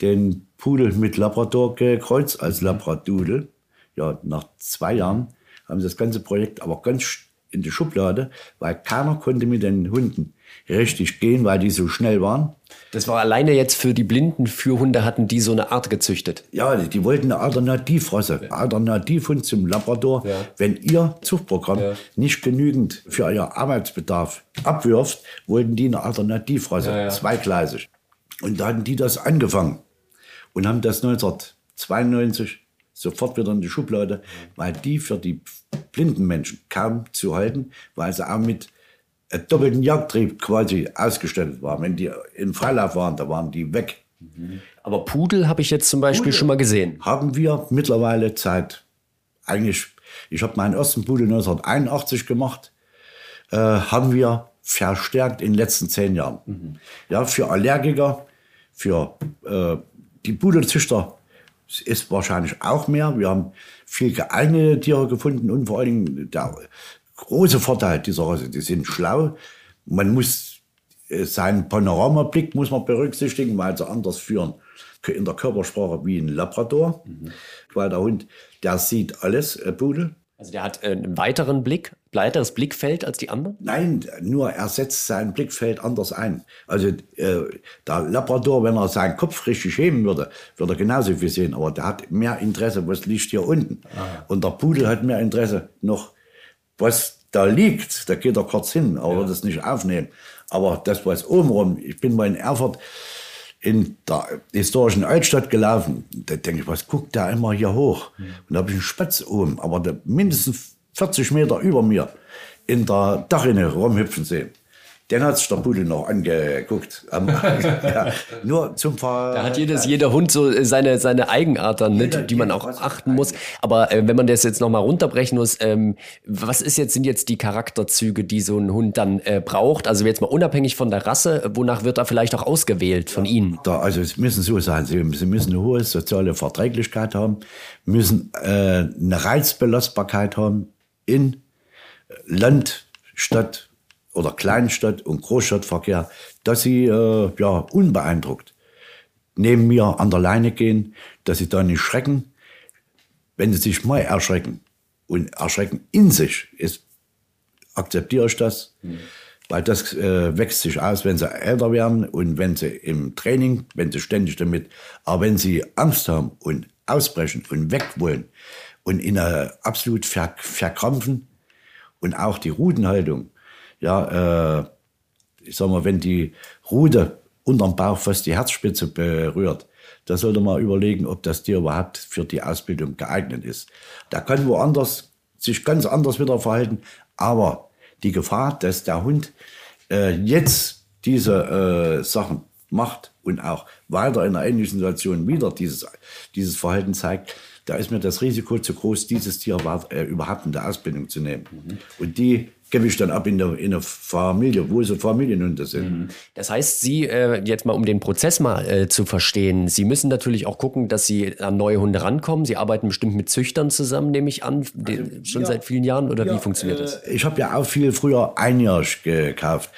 den Pudel mit Labrador gekreuzt als Labradudel. Ja, nach zwei Jahren haben sie das ganze Projekt aber ganz in die Schublade, weil keiner konnte mit den Hunden richtig gehen, weil die so schnell waren. Das war alleine jetzt für die blinden Führhunde hatten die so eine Art gezüchtet. Ja, die wollten eine Alternativrasse, ja. Alternativhund zum Labrador. Ja. Wenn ihr Zuchtprogramm ja. nicht genügend für euer Arbeitsbedarf abwirft, wollten die eine Alternativrasse, ja, zweigleisig. Und da hatten die das angefangen und haben das 1992 sofort wieder in die Schublade, weil die für die blinden Menschen kaum zu halten, weil sie auch mit doppelten Jagdtrieb quasi ausgestattet war. Wenn die im Freilauf waren, da waren die weg. Aber Pudel habe ich jetzt zum Beispiel Pudel schon mal gesehen. Haben wir mittlerweile Zeit. Eigentlich, ich habe meinen ersten Pudel 1981 gemacht, äh, haben wir verstärkt in den letzten zehn Jahren. Mhm. Ja, für Allergiker, für äh, die Pudelzüchter ist wahrscheinlich auch mehr. Wir haben viel geeignete Tiere gefunden und vor allen Dingen der große Vorteil dieser Rasse. Die sind schlau. Man muss äh, seinen Panoramablick muss man berücksichtigen, weil sie anders führen in der Körpersprache wie ein Labrador. Mhm. Weil der Hund, der sieht alles, äh, Pudel. Also der hat äh, einen weiteren Blick, weiteres Blickfeld als die anderen? Nein, nur er setzt sein Blickfeld anders ein. Also äh, der Labrador, wenn er seinen Kopf richtig heben würde, würde er genauso viel sehen. Aber der hat mehr Interesse, was liegt hier unten. Aha. Und der Pudel hat mehr Interesse noch was da liegt, da geht er kurz hin, aber ja. wird es nicht aufnehmen. Aber das, was oben rum, ich bin mal in Erfurt in der historischen Altstadt gelaufen, da denke ich, was guckt der immer hier hoch? Mhm. Und da habe ich einen Spatz oben, aber mindestens 40 Meter über mir in der Dachrinne rumhüpfen sehen. Den hat sich der Pudel noch angeguckt. ja, nur zum Ver Da hat jedes, jeder Hund so seine, seine Eigenart dann, ne, die man auch achten muss. Aber äh, wenn man das jetzt nochmal runterbrechen muss, ähm, was ist jetzt, sind jetzt die Charakterzüge, die so ein Hund dann äh, braucht? Also jetzt mal unabhängig von der Rasse, wonach wird er vielleicht auch ausgewählt von ja, Ihnen? Da, also es müssen so sein, sie, sie müssen eine hohe soziale Verträglichkeit haben, müssen äh, eine Reizbelastbarkeit haben in Land, Stadt, oder Kleinstadt- und Großstadtverkehr, dass sie äh, ja, unbeeindruckt neben mir an der Leine gehen, dass sie da nicht schrecken. Wenn sie sich mal erschrecken und erschrecken in sich, ist, akzeptiere ich das, mhm. weil das äh, wächst sich aus, wenn sie älter werden und wenn sie im Training, wenn sie ständig damit, aber wenn sie Angst haben und ausbrechen und weg wollen und in eine absolut ver verkrampfen und auch die Rudenhaltung, ja, äh, ich sag mal, wenn die Rute unterm Bauch fast die Herzspitze berührt, da sollte man überlegen, ob das Tier überhaupt für die Ausbildung geeignet ist. Der kann woanders sich ganz anders wieder verhalten, aber die Gefahr, dass der Hund äh, jetzt diese äh, Sachen macht und auch weiter in einer ähnlichen Situation wieder dieses, dieses Verhalten zeigt, da ist mir das Risiko zu groß, dieses Tier äh, überhaupt in der Ausbildung zu nehmen. Mhm. Und die gebe ich dann ab in der, in der Familie, wo so Familienhunde sind. Mhm. Das heißt, Sie, äh, jetzt mal um den Prozess mal äh, zu verstehen, Sie müssen natürlich auch gucken, dass Sie an neue Hunde rankommen. Sie arbeiten bestimmt mit Züchtern zusammen, nehme ich an, also, schon ja, seit vielen Jahren oder ja, wie funktioniert äh, das? Ich habe ja auch viel früher einjährig gekauft.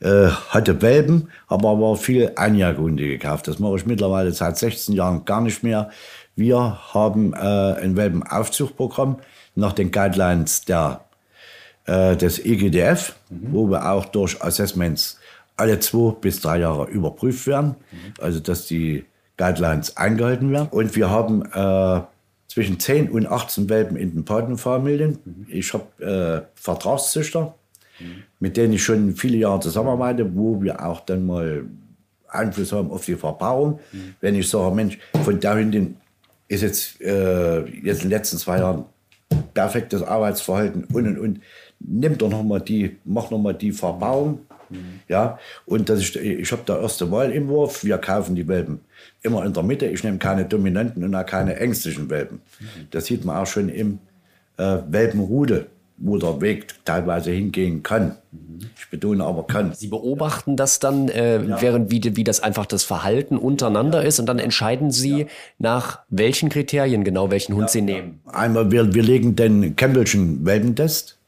Äh, hatte Welpen, aber aber viel Einjährhunde gekauft. Das mache ich mittlerweile seit 16 Jahren gar nicht mehr. Wir haben äh, ein Welpenaufzuchtprogramm nach den Guidelines der äh, des EGDF, mhm. wo wir auch durch Assessments alle zwei bis drei Jahre überprüft werden, mhm. also dass die Guidelines eingehalten werden. Und wir haben äh, zwischen 10 und 18 Welpen in den Patenfamilien. Mhm. Ich habe äh, Vertragszüchter, mit denen ich schon viele Jahre zusammenarbeite, wo wir auch dann mal Einfluss haben auf die Verpaarung. Wenn ich sage, Mensch, von der Hündin ist jetzt, äh, jetzt in den letzten zwei Jahren perfektes Arbeitsverhalten und und und, nimm doch noch mal die, mach noch mal die Verbauung. Mhm. Ja, und das ist, ich habe der erste Wahl im Wurf. Wir kaufen die Welpen immer in der Mitte. Ich nehme keine dominanten und auch keine ängstlichen Welpen. Mhm. Das sieht man auch schon im äh, Welpenrudel, wo der Weg teilweise hingehen kann. Mhm. Ich betone aber kann. Sie beobachten das dann, äh, ja. während wie, wie das einfach das Verhalten untereinander ja. ist und dann entscheiden Sie ja. nach welchen Kriterien genau welchen Hund Sie nehmen. Einmal, wir, wir legen den Campbellschen Welpentest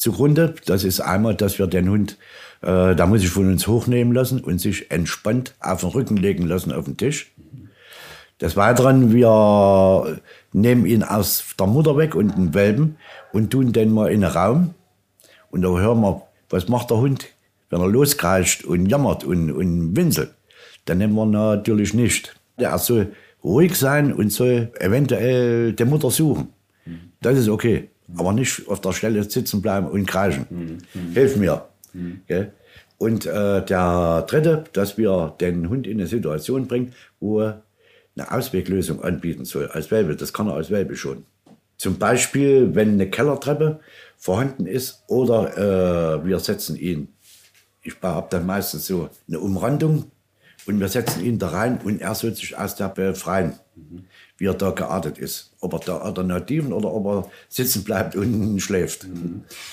zugrunde. Das ist einmal, dass wir den Hund, äh, da muss ich von uns hochnehmen lassen und sich entspannt auf den Rücken legen lassen auf den Tisch. Des Weiteren, wir nehmen ihn aus der Mutter weg und den Welpen und tun den mal in den Raum. Und da hören wir, was macht der Hund, wenn er loskreischt und jammert und, und winselt. Dann nehmen wir natürlich nicht. Er soll ruhig sein und soll eventuell die Mutter suchen. Das ist okay aber nicht auf der Stelle sitzen bleiben und kreischen. Mhm. Hilf mir. Mhm. Und äh, der dritte, dass wir den Hund in eine Situation bringen, wo er eine Ausweglösung anbieten soll, als Welpe. Das kann er als Welpe schon. Zum Beispiel, wenn eine Kellertreppe vorhanden ist oder äh, wir setzen ihn, ich habe dann meistens so eine Umrandung und wir setzen ihn da rein und er soll sich aus der befreien. Mhm wie er da geartet ist. Ob er da Alternativen oder ob er sitzen bleibt und schläft.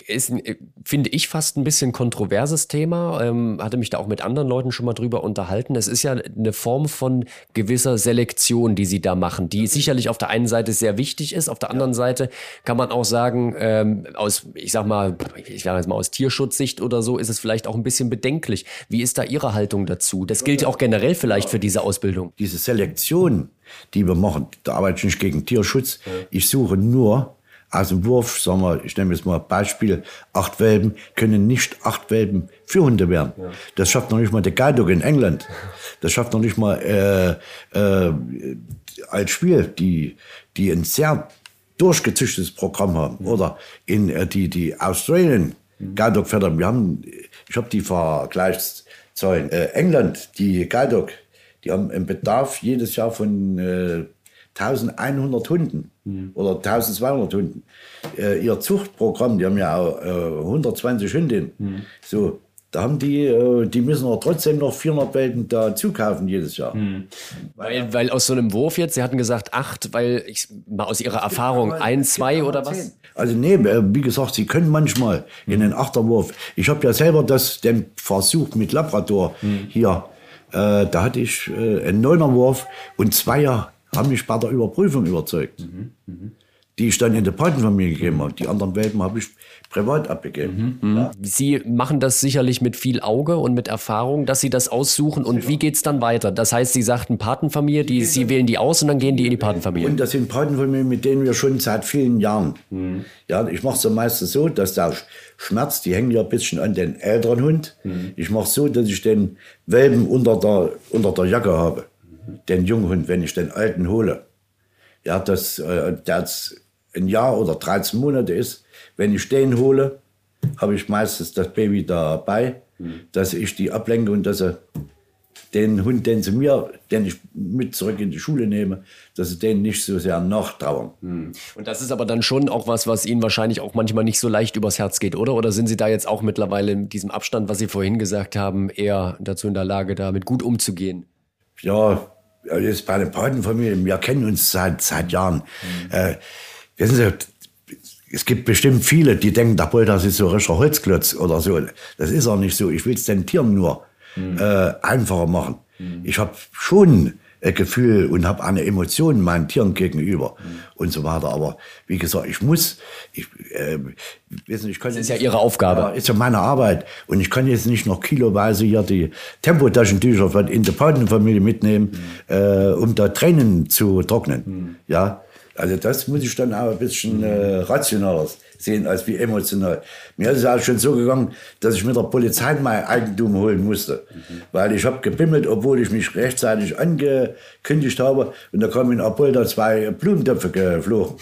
Ist, äh, finde ich, fast ein bisschen kontroverses Thema. Ähm, hatte mich da auch mit anderen Leuten schon mal drüber unterhalten. Es ist ja eine Form von gewisser Selektion, die sie da machen, die sicherlich auf der einen Seite sehr wichtig ist. Auf der anderen ja. Seite kann man auch sagen, ähm, aus, ich sag mal, ich sage jetzt mal aus Tierschutzsicht oder so, ist es vielleicht auch ein bisschen bedenklich. Wie ist da Ihre Haltung dazu? Das gilt auch generell vielleicht für diese Ausbildung. Diese Selektion, die wir machen. Da arbeite ich nicht gegen Tierschutz. Ich suche nur aus dem Wurf, sagen wir, ich nehme jetzt mal ein Beispiel, acht Welpen können nicht acht Welpen für Hunde werden. Ja. Das schafft noch nicht mal der Guide in England. Das schafft noch nicht mal äh, äh, als Spiel, die, die ein sehr durchgezüchtetes Programm haben. Mhm. Oder in äh, die, die Australian mhm. Guide Dog Väter. Wir haben, ich habe die Vergleichszahlen. Äh, England, die Guide Dog die haben einen Bedarf jedes Jahr von äh, 1100 Hunden mhm. oder 1200 Hunden. Äh, ihr Zuchtprogramm, die haben ja auch äh, 120 Hundinnen. Mhm. So, da haben die, äh, die müssen aber trotzdem noch 400 Welpen dazu kaufen jedes Jahr. Mhm. Weil, weil aus so einem Wurf jetzt, Sie hatten gesagt acht, weil ich mal aus Ihrer Erfahrung ein, zwei oder was? Also nee, äh, wie gesagt, Sie können manchmal in den Achterwurf. Ich habe ja selber das, den Versuch mit Labrador mhm. hier äh, da hatte ich äh, einen Neunerwurf und Zweier haben mich bei der Überprüfung überzeugt. Mhm, mh die ich dann in der Patenfamilie gegeben habe. Die anderen Welpen habe ich privat abgegeben. Mhm, mhm. ja. Sie machen das sicherlich mit viel Auge und mit Erfahrung, dass Sie das aussuchen. Und ja. wie geht es dann weiter? Das heißt, Sie sagten Patenfamilie, die, Sie wählen die aus und dann gehen die in die Patenfamilie. Und das sind Patenfamilien, mit denen wir schon seit vielen Jahren. Mhm. Ja, ich mache es meistens so, dass der Schmerz, die hängen ja ein bisschen an den älteren Hund. Mhm. Ich mache es so, dass ich den Welpen unter der, unter der Jacke habe. Mhm. Den Junghund, wenn ich den alten hole. Ja, das, äh, der ein Jahr oder 13 Monate ist, wenn ich den hole, habe ich meistens das Baby dabei, mhm. dass ich die ablenke und dass sie den Hund, den sie mir, den ich mit zurück in die Schule nehme, dass sie den nicht so sehr nachtrauern. Hm. Und das ist aber dann schon auch was, was Ihnen wahrscheinlich auch manchmal nicht so leicht übers Herz geht, oder? Oder sind Sie da jetzt auch mittlerweile in diesem Abstand, was Sie vorhin gesagt haben, eher dazu in der Lage, damit gut umzugehen? Ja, jetzt bei den Patenfamilien, wir kennen uns seit, seit Jahren. Mhm. Äh, wissen Sie, es gibt bestimmt viele, die denken, der Polter ist so ein richtiger Holzklotz oder so. Das ist auch nicht so. Ich will es den Tieren nur mhm. äh, einfacher machen. Mhm. Ich habe schon ein Gefühl und habe eine Emotion meinen Tieren gegenüber mhm. und so weiter. Aber wie gesagt, ich muss, ich, äh, wissen, ich kann das ist ja Ihre Aufgabe. Ja, ist ja meine Arbeit und ich kann jetzt nicht noch kiloweise hier die Tempotaschentücher von in der Patenfamilie mitnehmen, mhm. äh, um da Tränen zu trocknen. Mhm. Ja, also das muss ich dann auch ein bisschen äh, rationaler sehen als wie emotional. Mir ist es auch schon so gegangen, dass ich mit der Polizei mein Eigentum holen musste. Mhm. Weil ich habe gebimmelt, obwohl ich mich rechtzeitig angekündigt habe. Und da kamen in Apolda zwei Blumentöpfe geflogen.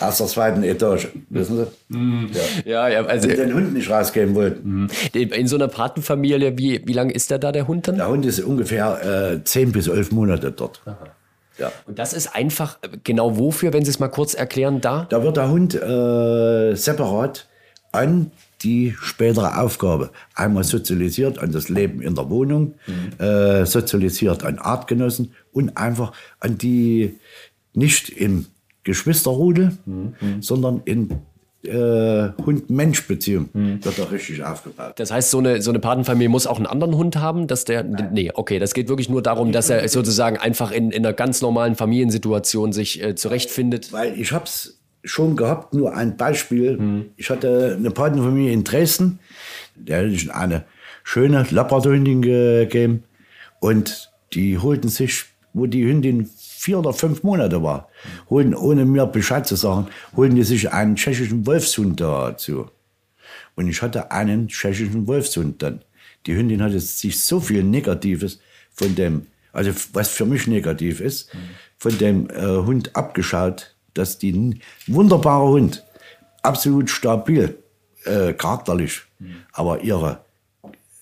Aus der zweiten Etage, wissen Sie? Mhm. Ja. ja, ja, also. Die den Hund nicht rausgeben wollten. Mhm. In so einer Patenfamilie, wie, wie lange ist der da, der Hund dann? Der Hund ist ungefähr äh, zehn bis elf Monate dort. Aha. Ja. Und das ist einfach äh, genau wofür, wenn Sie es mal kurz erklären, da? Da wird der Hund äh, separat an die spätere Aufgabe einmal sozialisiert an das Leben in der Wohnung, mhm. äh, sozialisiert an Artgenossen und einfach an die nicht im Geschwisterrudel, mhm. sondern in äh, Hund-Mensch-Beziehung hm. wird da richtig aufgebaut. Das heißt, so eine, so eine Patenfamilie muss auch einen anderen Hund haben, dass der. Nein. Nee, okay, das geht wirklich nur darum, dass er sozusagen einfach in, in einer ganz normalen Familiensituation sich äh, zurechtfindet. Weil ich hab's schon gehabt, nur ein Beispiel. Hm. Ich hatte eine Patenfamilie in Dresden, der hatte eine schöne Labrador-Hündin gegeben und die holten sich, wo die Hündin vier oder fünf Monate war, holen, ohne mir Bescheid zu sagen, holen die sich einen tschechischen Wolfshund dazu. Und ich hatte einen tschechischen Wolfshund dann. Die Hündin hatte sich so viel Negatives von dem, also was für mich negativ ist, von dem äh, Hund abgeschaut, dass die wunderbare Hund, absolut stabil, äh, charakterlich, mhm. aber ihre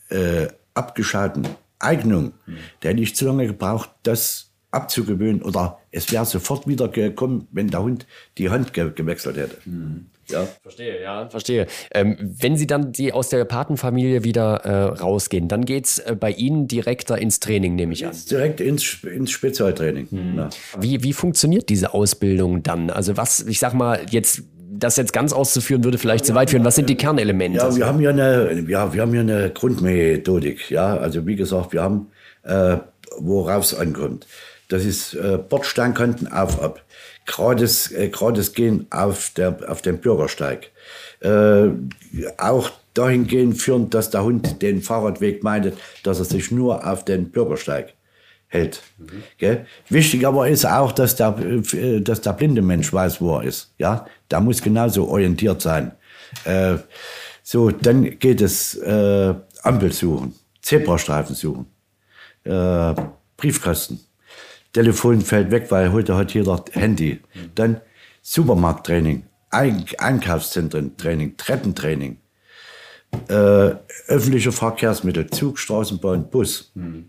äh, abgeschalten Eignung, mhm. der nicht zu lange gebraucht, das abzugewöhnen oder es wäre sofort wieder gekommen, wenn der Hund die Hand ge gewechselt hätte. Mhm. Ja. Verstehe, ja, verstehe. Ähm, wenn Sie dann die aus der Patenfamilie wieder äh, rausgehen, dann geht es äh, bei Ihnen direkter ins Training, nehme ich an. Direkt ins, ins Spezialtraining. Mhm. Wie, wie funktioniert diese Ausbildung dann? Also was, ich sag mal, jetzt das jetzt ganz auszuführen, würde vielleicht zu weit führen. Was sind die Kernelemente? Ja, wir haben ja eine, ja, wir haben ja eine Grundmethodik. Ja, also wie gesagt, wir haben, äh, worauf es ankommt. Das ist äh, Bordsteinkanten auf, ab. Grades, äh, grades Gehen auf, der, auf dem Bürgersteig. Äh, auch dahingehend führend, dass der Hund den Fahrradweg meidet, dass er sich nur auf den Bürgersteig hält. Mhm. Wichtig aber ist auch, dass der, äh, dass der blinde Mensch weiß, wo er ist. Ja, der muss genauso orientiert sein. Äh, so, dann geht es äh, Ampel suchen, Zebrastreifen suchen, äh, Briefkasten. Telefon fällt weg, weil heute hat jeder Handy. Dann Supermarkttraining, Ein Einkaufszentren-Training, Treppentraining, äh, öffentliche Verkehrsmittel, Zug, Straßenbahn, Bus, mhm.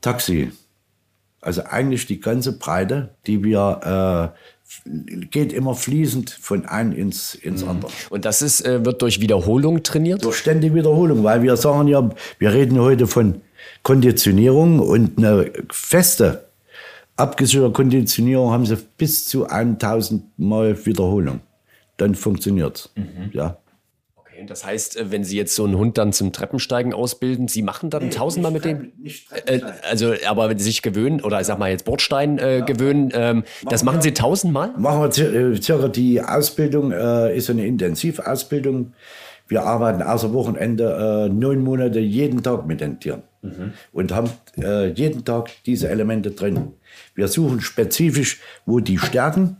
Taxi. Also eigentlich die ganze Breite, die wir äh, geht immer fließend von einem ins, ins mhm. andere. Und das ist, äh, wird durch Wiederholung trainiert? Durch ständige Wiederholung, weil wir sagen ja, wir reden heute von Konditionierung und eine feste abgesicherte Konditionierung haben sie bis zu 1000 Mal Wiederholung. Dann funktioniert's. Mhm. Ja. Okay, das heißt, äh, wenn Sie jetzt so einen Hund dann zum Treppensteigen ausbilden, Sie machen dann nee, tausendmal mit dem? Nicht äh, also, aber wenn Sie sich gewöhnen, oder ich sag mal jetzt Bordstein äh, ja. gewöhnen, ähm, machen das machen Sie tausendmal? Machen wir äh, circa die Ausbildung, äh, ist eine Intensivausbildung. Wir arbeiten außer Wochenende äh, neun Monate jeden Tag mit den Tieren mhm. und haben äh, jeden Tag diese Elemente drin. Wir suchen spezifisch, wo die Stärken.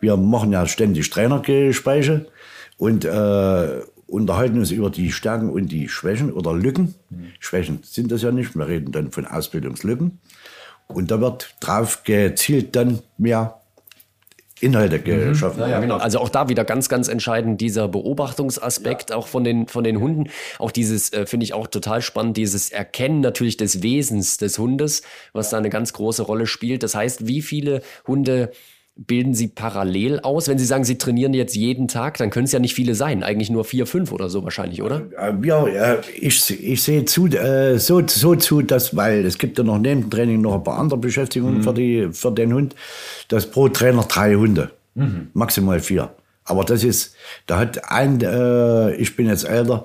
Wir machen ja ständig Trainergespräche und äh, unterhalten uns über die Stärken und die Schwächen oder Lücken. Mhm. Schwächen sind das ja nicht. Wir reden dann von Ausbildungslücken. Und da wird drauf gezielt dann mehr Inhalte geschaffen. Ja, ja, genau. Also auch da wieder ganz, ganz entscheidend dieser Beobachtungsaspekt ja. auch von den, von den Hunden. Auch dieses, äh, finde ich auch total spannend, dieses Erkennen natürlich des Wesens des Hundes, was da eine ganz große Rolle spielt. Das heißt, wie viele Hunde bilden Sie parallel aus? Wenn Sie sagen, Sie trainieren jetzt jeden Tag, dann können es ja nicht viele sein. Eigentlich nur vier, fünf oder so wahrscheinlich, oder? Äh, ja, ich, ich sehe zu, äh, so, so zu, dass, weil es gibt ja noch neben dem Training noch ein paar andere Beschäftigungen mhm. für, die, für den Hund, dass pro Trainer drei Hunde, mhm. maximal vier. Aber das ist, da hat ein, äh, ich bin jetzt älter,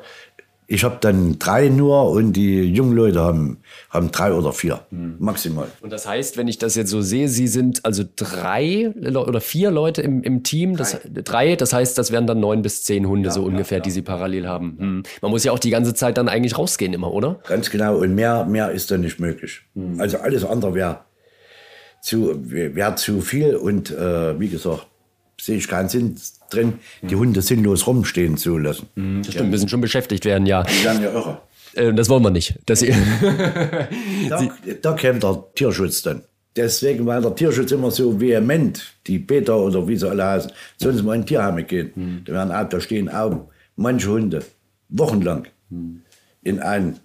ich habe dann drei nur und die jungen Leute haben, haben drei oder vier, mhm. maximal. Und das heißt, wenn ich das jetzt so sehe, Sie sind also drei oder vier Leute im, im Team, das, drei. drei, das heißt, das wären dann neun bis zehn Hunde ja, so ungefähr, ja, die Sie parallel haben. Mhm. Man muss ja auch die ganze Zeit dann eigentlich rausgehen immer, oder? Ganz genau und mehr, mehr ist dann nicht möglich. Mhm. Also alles andere wäre zu, wär zu viel und äh, wie gesagt, sehe ich keinen Sinn drin, die Hunde sinnlos rumstehen zu lassen. Mhm, das stimmt, ja. müssen schon beschäftigt werden, ja. Die werden ja irre. Äh, das wollen wir nicht. Dass da, da käme der Tierschutz dann. Deswegen, weil der Tierschutz immer so vehement, die Peter oder wie sie alle heißen, sonst mal in Tierheime gehen. Mhm. Da, werden, da stehen auch manche Hunde wochenlang mhm. in einem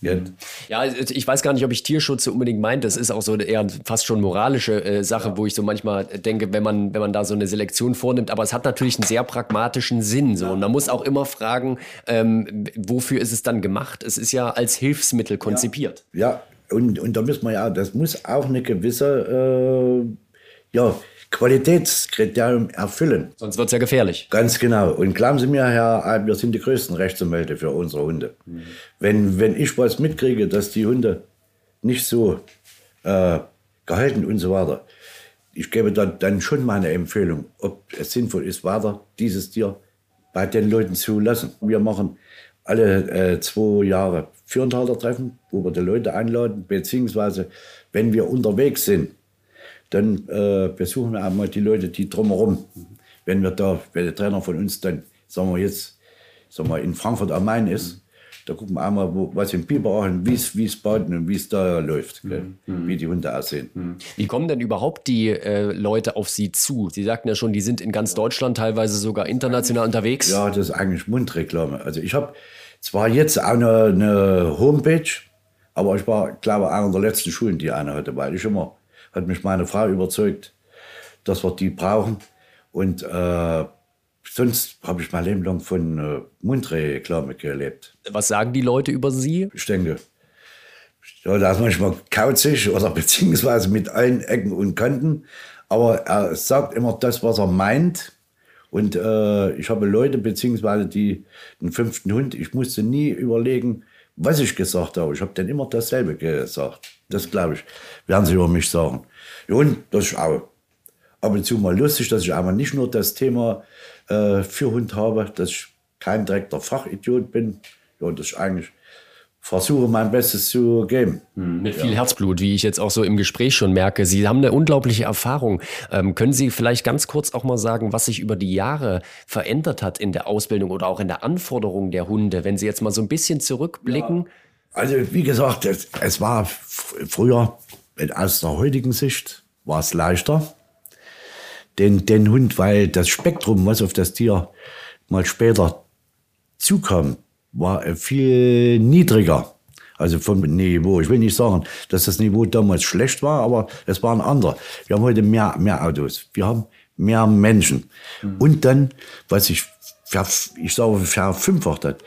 ja, ich weiß gar nicht, ob ich Tierschutz unbedingt meint. Das ist auch so eher fast schon moralische äh, Sache, ja. wo ich so manchmal denke, wenn man, wenn man da so eine Selektion vornimmt. Aber es hat natürlich einen sehr pragmatischen Sinn. So. Und man muss auch immer fragen, ähm, wofür ist es dann gemacht? Es ist ja als Hilfsmittel konzipiert. Ja, ja. Und, und da müssen wir ja, das muss auch eine gewisse, äh, ja, Qualitätskriterium erfüllen. Sonst wird es ja gefährlich. Ganz genau. Und glauben Sie mir, Herr wir sind die größten Rechtsanwälte für unsere Hunde. Mhm. Wenn, wenn ich was mitkriege, dass die Hunde nicht so äh, gehalten und so weiter, ich gebe dann, dann schon meine Empfehlung, ob es sinnvoll ist, weiter dieses Tier bei den Leuten zu lassen. Wir machen alle äh, zwei Jahre Führenthaltertreffen, wo wir die Leute einladen, beziehungsweise wenn wir unterwegs sind, dann äh, besuchen wir einmal die Leute, die drumherum, wenn wir da, wenn der Trainer von uns dann, sagen wir jetzt, sagen wir in Frankfurt am Main ist, mhm. da gucken wir einmal, wo, was in Biberach, wie es baden und wie es da läuft, mhm. wie die Hunde aussehen. Mhm. Wie kommen denn überhaupt die äh, Leute auf Sie zu? Sie sagten ja schon, die sind in ganz Deutschland, teilweise sogar international unterwegs. Ja, das ist eigentlich Mundreklame. Also ich habe zwar jetzt auch eine, eine Homepage, aber ich war, glaube einer der letzten Schulen, die eine hatte, weil ich immer hat mich meine Frau überzeugt, dass wir die brauchen. Und äh, sonst habe ich mein Leben lang von äh, Mundreklame gelebt. Was sagen die Leute über Sie? Ich denke, ja, da ist manchmal kauzig oder beziehungsweise mit allen Ecken und Kanten. Aber er sagt immer das, was er meint. Und äh, ich habe Leute, beziehungsweise die, den fünften Hund, ich musste nie überlegen, was ich gesagt habe. Ich habe dann immer dasselbe gesagt. Das glaube ich, werden sie über mich sagen. Ja, und das ist auch ab und zu mal lustig, dass ich aber nicht nur das Thema äh, für Hund habe, dass ich kein direkter Fachidiot bin. Ja, das ist eigentlich versuche mein Bestes zu geben. Hm, mit viel ja. Herzblut, wie ich jetzt auch so im Gespräch schon merke. Sie haben eine unglaubliche Erfahrung. Ähm, können Sie vielleicht ganz kurz auch mal sagen, was sich über die Jahre verändert hat in der Ausbildung oder auch in der Anforderung der Hunde, wenn Sie jetzt mal so ein bisschen zurückblicken? Ja. Also wie gesagt, es, es war früher aus der heutigen Sicht war es leichter, den, den Hund, weil das Spektrum, was auf das Tier mal später zukam, war viel niedriger. Also vom Niveau. Ich will nicht sagen, dass das Niveau damals schlecht war, aber es waren andere. Wir haben heute mehr, mehr Autos. Wir haben mehr Menschen. Mhm. Und dann, was ich, ich sage, verfünffacht hat,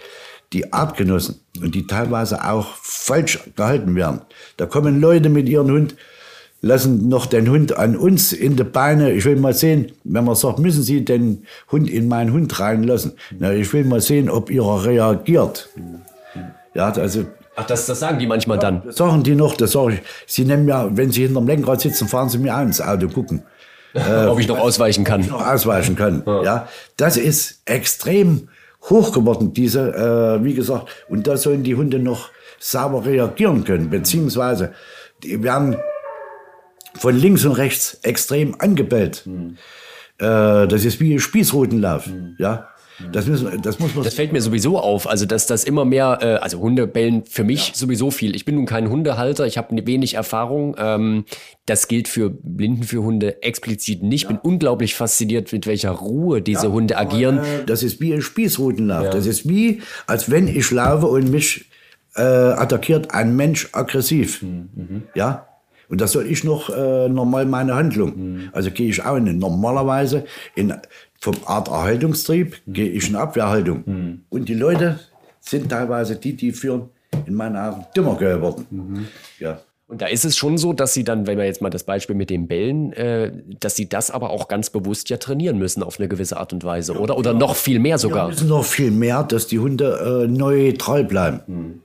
die Artgenossen und die teilweise auch falsch gehalten werden. Da kommen Leute mit ihrem Hund, lassen noch den Hund an uns in die Beine. Ich will mal sehen, wenn man sagt, müssen Sie den Hund in meinen Hund reinlassen. Na, ich will mal sehen, ob ihr reagiert. Ja, also. Ach, das, das sagen die manchmal dann? Das sagen die noch, das sage ich. Sie nehmen ja, wenn Sie hinterm Lenkrad sitzen, fahren Sie mir auch ins Auto gucken. Äh, ob ich noch ausweichen kann. Ob ich noch ausweichen kann. Ja. ja. Das ist extrem hoch geworden, diese, äh, wie gesagt. Und da sollen die Hunde noch sauber reagieren können, beziehungsweise die werden von links und rechts extrem angebellt. Mhm. Äh, das ist wie Spießrutenlauf. Mhm. Ja? Das, müssen, das muss man. Das fällt mir sowieso auf. Also, dass das immer mehr, äh, also Hunde bellen für mich ja. sowieso viel. Ich bin nun kein Hundehalter, ich habe wenig Erfahrung. Ähm, das gilt für Blinden für Hunde explizit nicht. Ich ja. bin unglaublich fasziniert, mit welcher Ruhe diese ja. Hunde agieren. Äh, das ist wie ein Spießrutenlauf. Das ist wie, als wenn ich laufe und mich äh, attackiert ein Mensch aggressiv. Mhm. mhm. Ja, und das soll ich noch äh, normal meine Handlung. Mhm. Also gehe ich auch in, normalerweise in, vom Art Erhaltungstrieb mhm. gehe ich in Abwehrhaltung. Mhm. Und die Leute sind teilweise die, die führen in meinen Augen dümmer geworden. Mhm. Ja. Und da ist es schon so, dass sie dann, wenn wir jetzt mal das Beispiel mit den Bällen, äh, dass sie das aber auch ganz bewusst ja trainieren müssen auf eine gewisse Art und Weise, ja, oder? Oder ja. noch viel mehr sogar? Ja, müssen noch viel mehr, dass die Hunde äh, neutral bleiben. Mhm.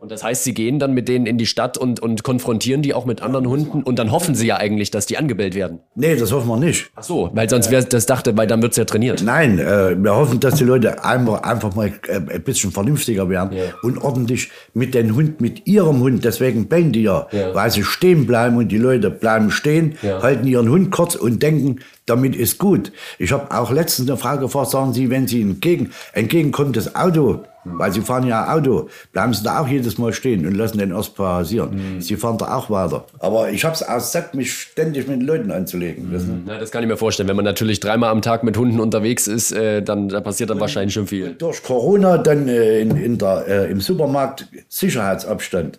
Und das heißt, sie gehen dann mit denen in die Stadt und, und konfrontieren die auch mit anderen Hunden und dann hoffen sie ja eigentlich, dass die angebellt werden. Nee, das hoffen wir nicht. Ach so, weil sonst wäre das dachte, weil dann wird's ja trainiert. Nein, äh, wir hoffen, dass die Leute einfach, einfach mal äh, ein bisschen vernünftiger werden ja. und ordentlich mit dem Hund, mit ihrem Hund, deswegen bellen die ja, ja. weil sie stehen bleiben und die Leute bleiben stehen, ja. halten ihren Hund kurz und denken, damit ist gut. Ich habe auch letztens eine Frage gefragt, sagen Sie, wenn Sie entgegen, entgegenkommt das Auto weil sie fahren ja Auto, bleiben sie da auch jedes Mal stehen und lassen den erst passieren. Mhm. Sie fahren da auch weiter. Aber ich habe es Sack, mich ständig mit den Leuten anzulegen. Mhm. Ja, das kann ich mir vorstellen. Wenn man natürlich dreimal am Tag mit Hunden unterwegs ist, äh, dann da passiert dann und, wahrscheinlich schon viel. Durch Corona dann äh, in, in der, äh, im Supermarkt Sicherheitsabstand.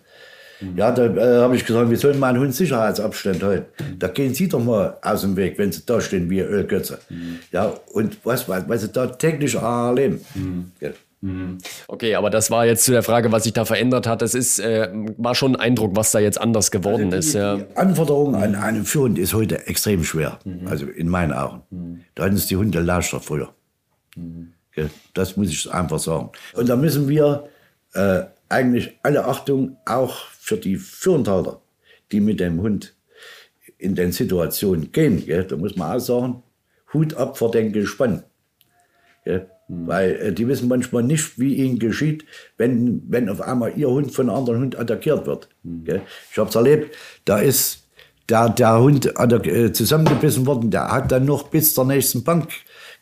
Mhm. Ja, da äh, habe ich gesagt, wir sollen meinen Hund Sicherheitsabstand halten. Da gehen Sie doch mal aus dem Weg, wenn Sie da stehen wie Ölgötze. Mhm. Ja, und was, was, was Sie da täglich erleben. Ja. Mhm. Okay, aber das war jetzt zu der Frage, was sich da verändert hat. Das ist, äh, war schon ein Eindruck, was da jetzt anders geworden also die, ist. Ja. Die Anforderung an einen Führhund ist heute extrem schwer. Mhm. Also in meinen Augen. Mhm. Da hatten es die Hunde leichter früher. Mhm. Das muss ich einfach sagen. Und da müssen wir äh, eigentlich alle Achtung auch für die Führendhalter, die mit dem Hund in den Situationen gehen. Gell? Da muss man auch sagen, Hut ab vor den Gespann. Gell? Mhm. Weil äh, die wissen manchmal nicht, wie ihnen geschieht, wenn, wenn auf einmal ihr Hund von einem anderen Hund attackiert wird. Mhm. Ich habe es erlebt, da ist der, der Hund äh, zusammengebissen worden, der hat dann noch bis zur nächsten Bank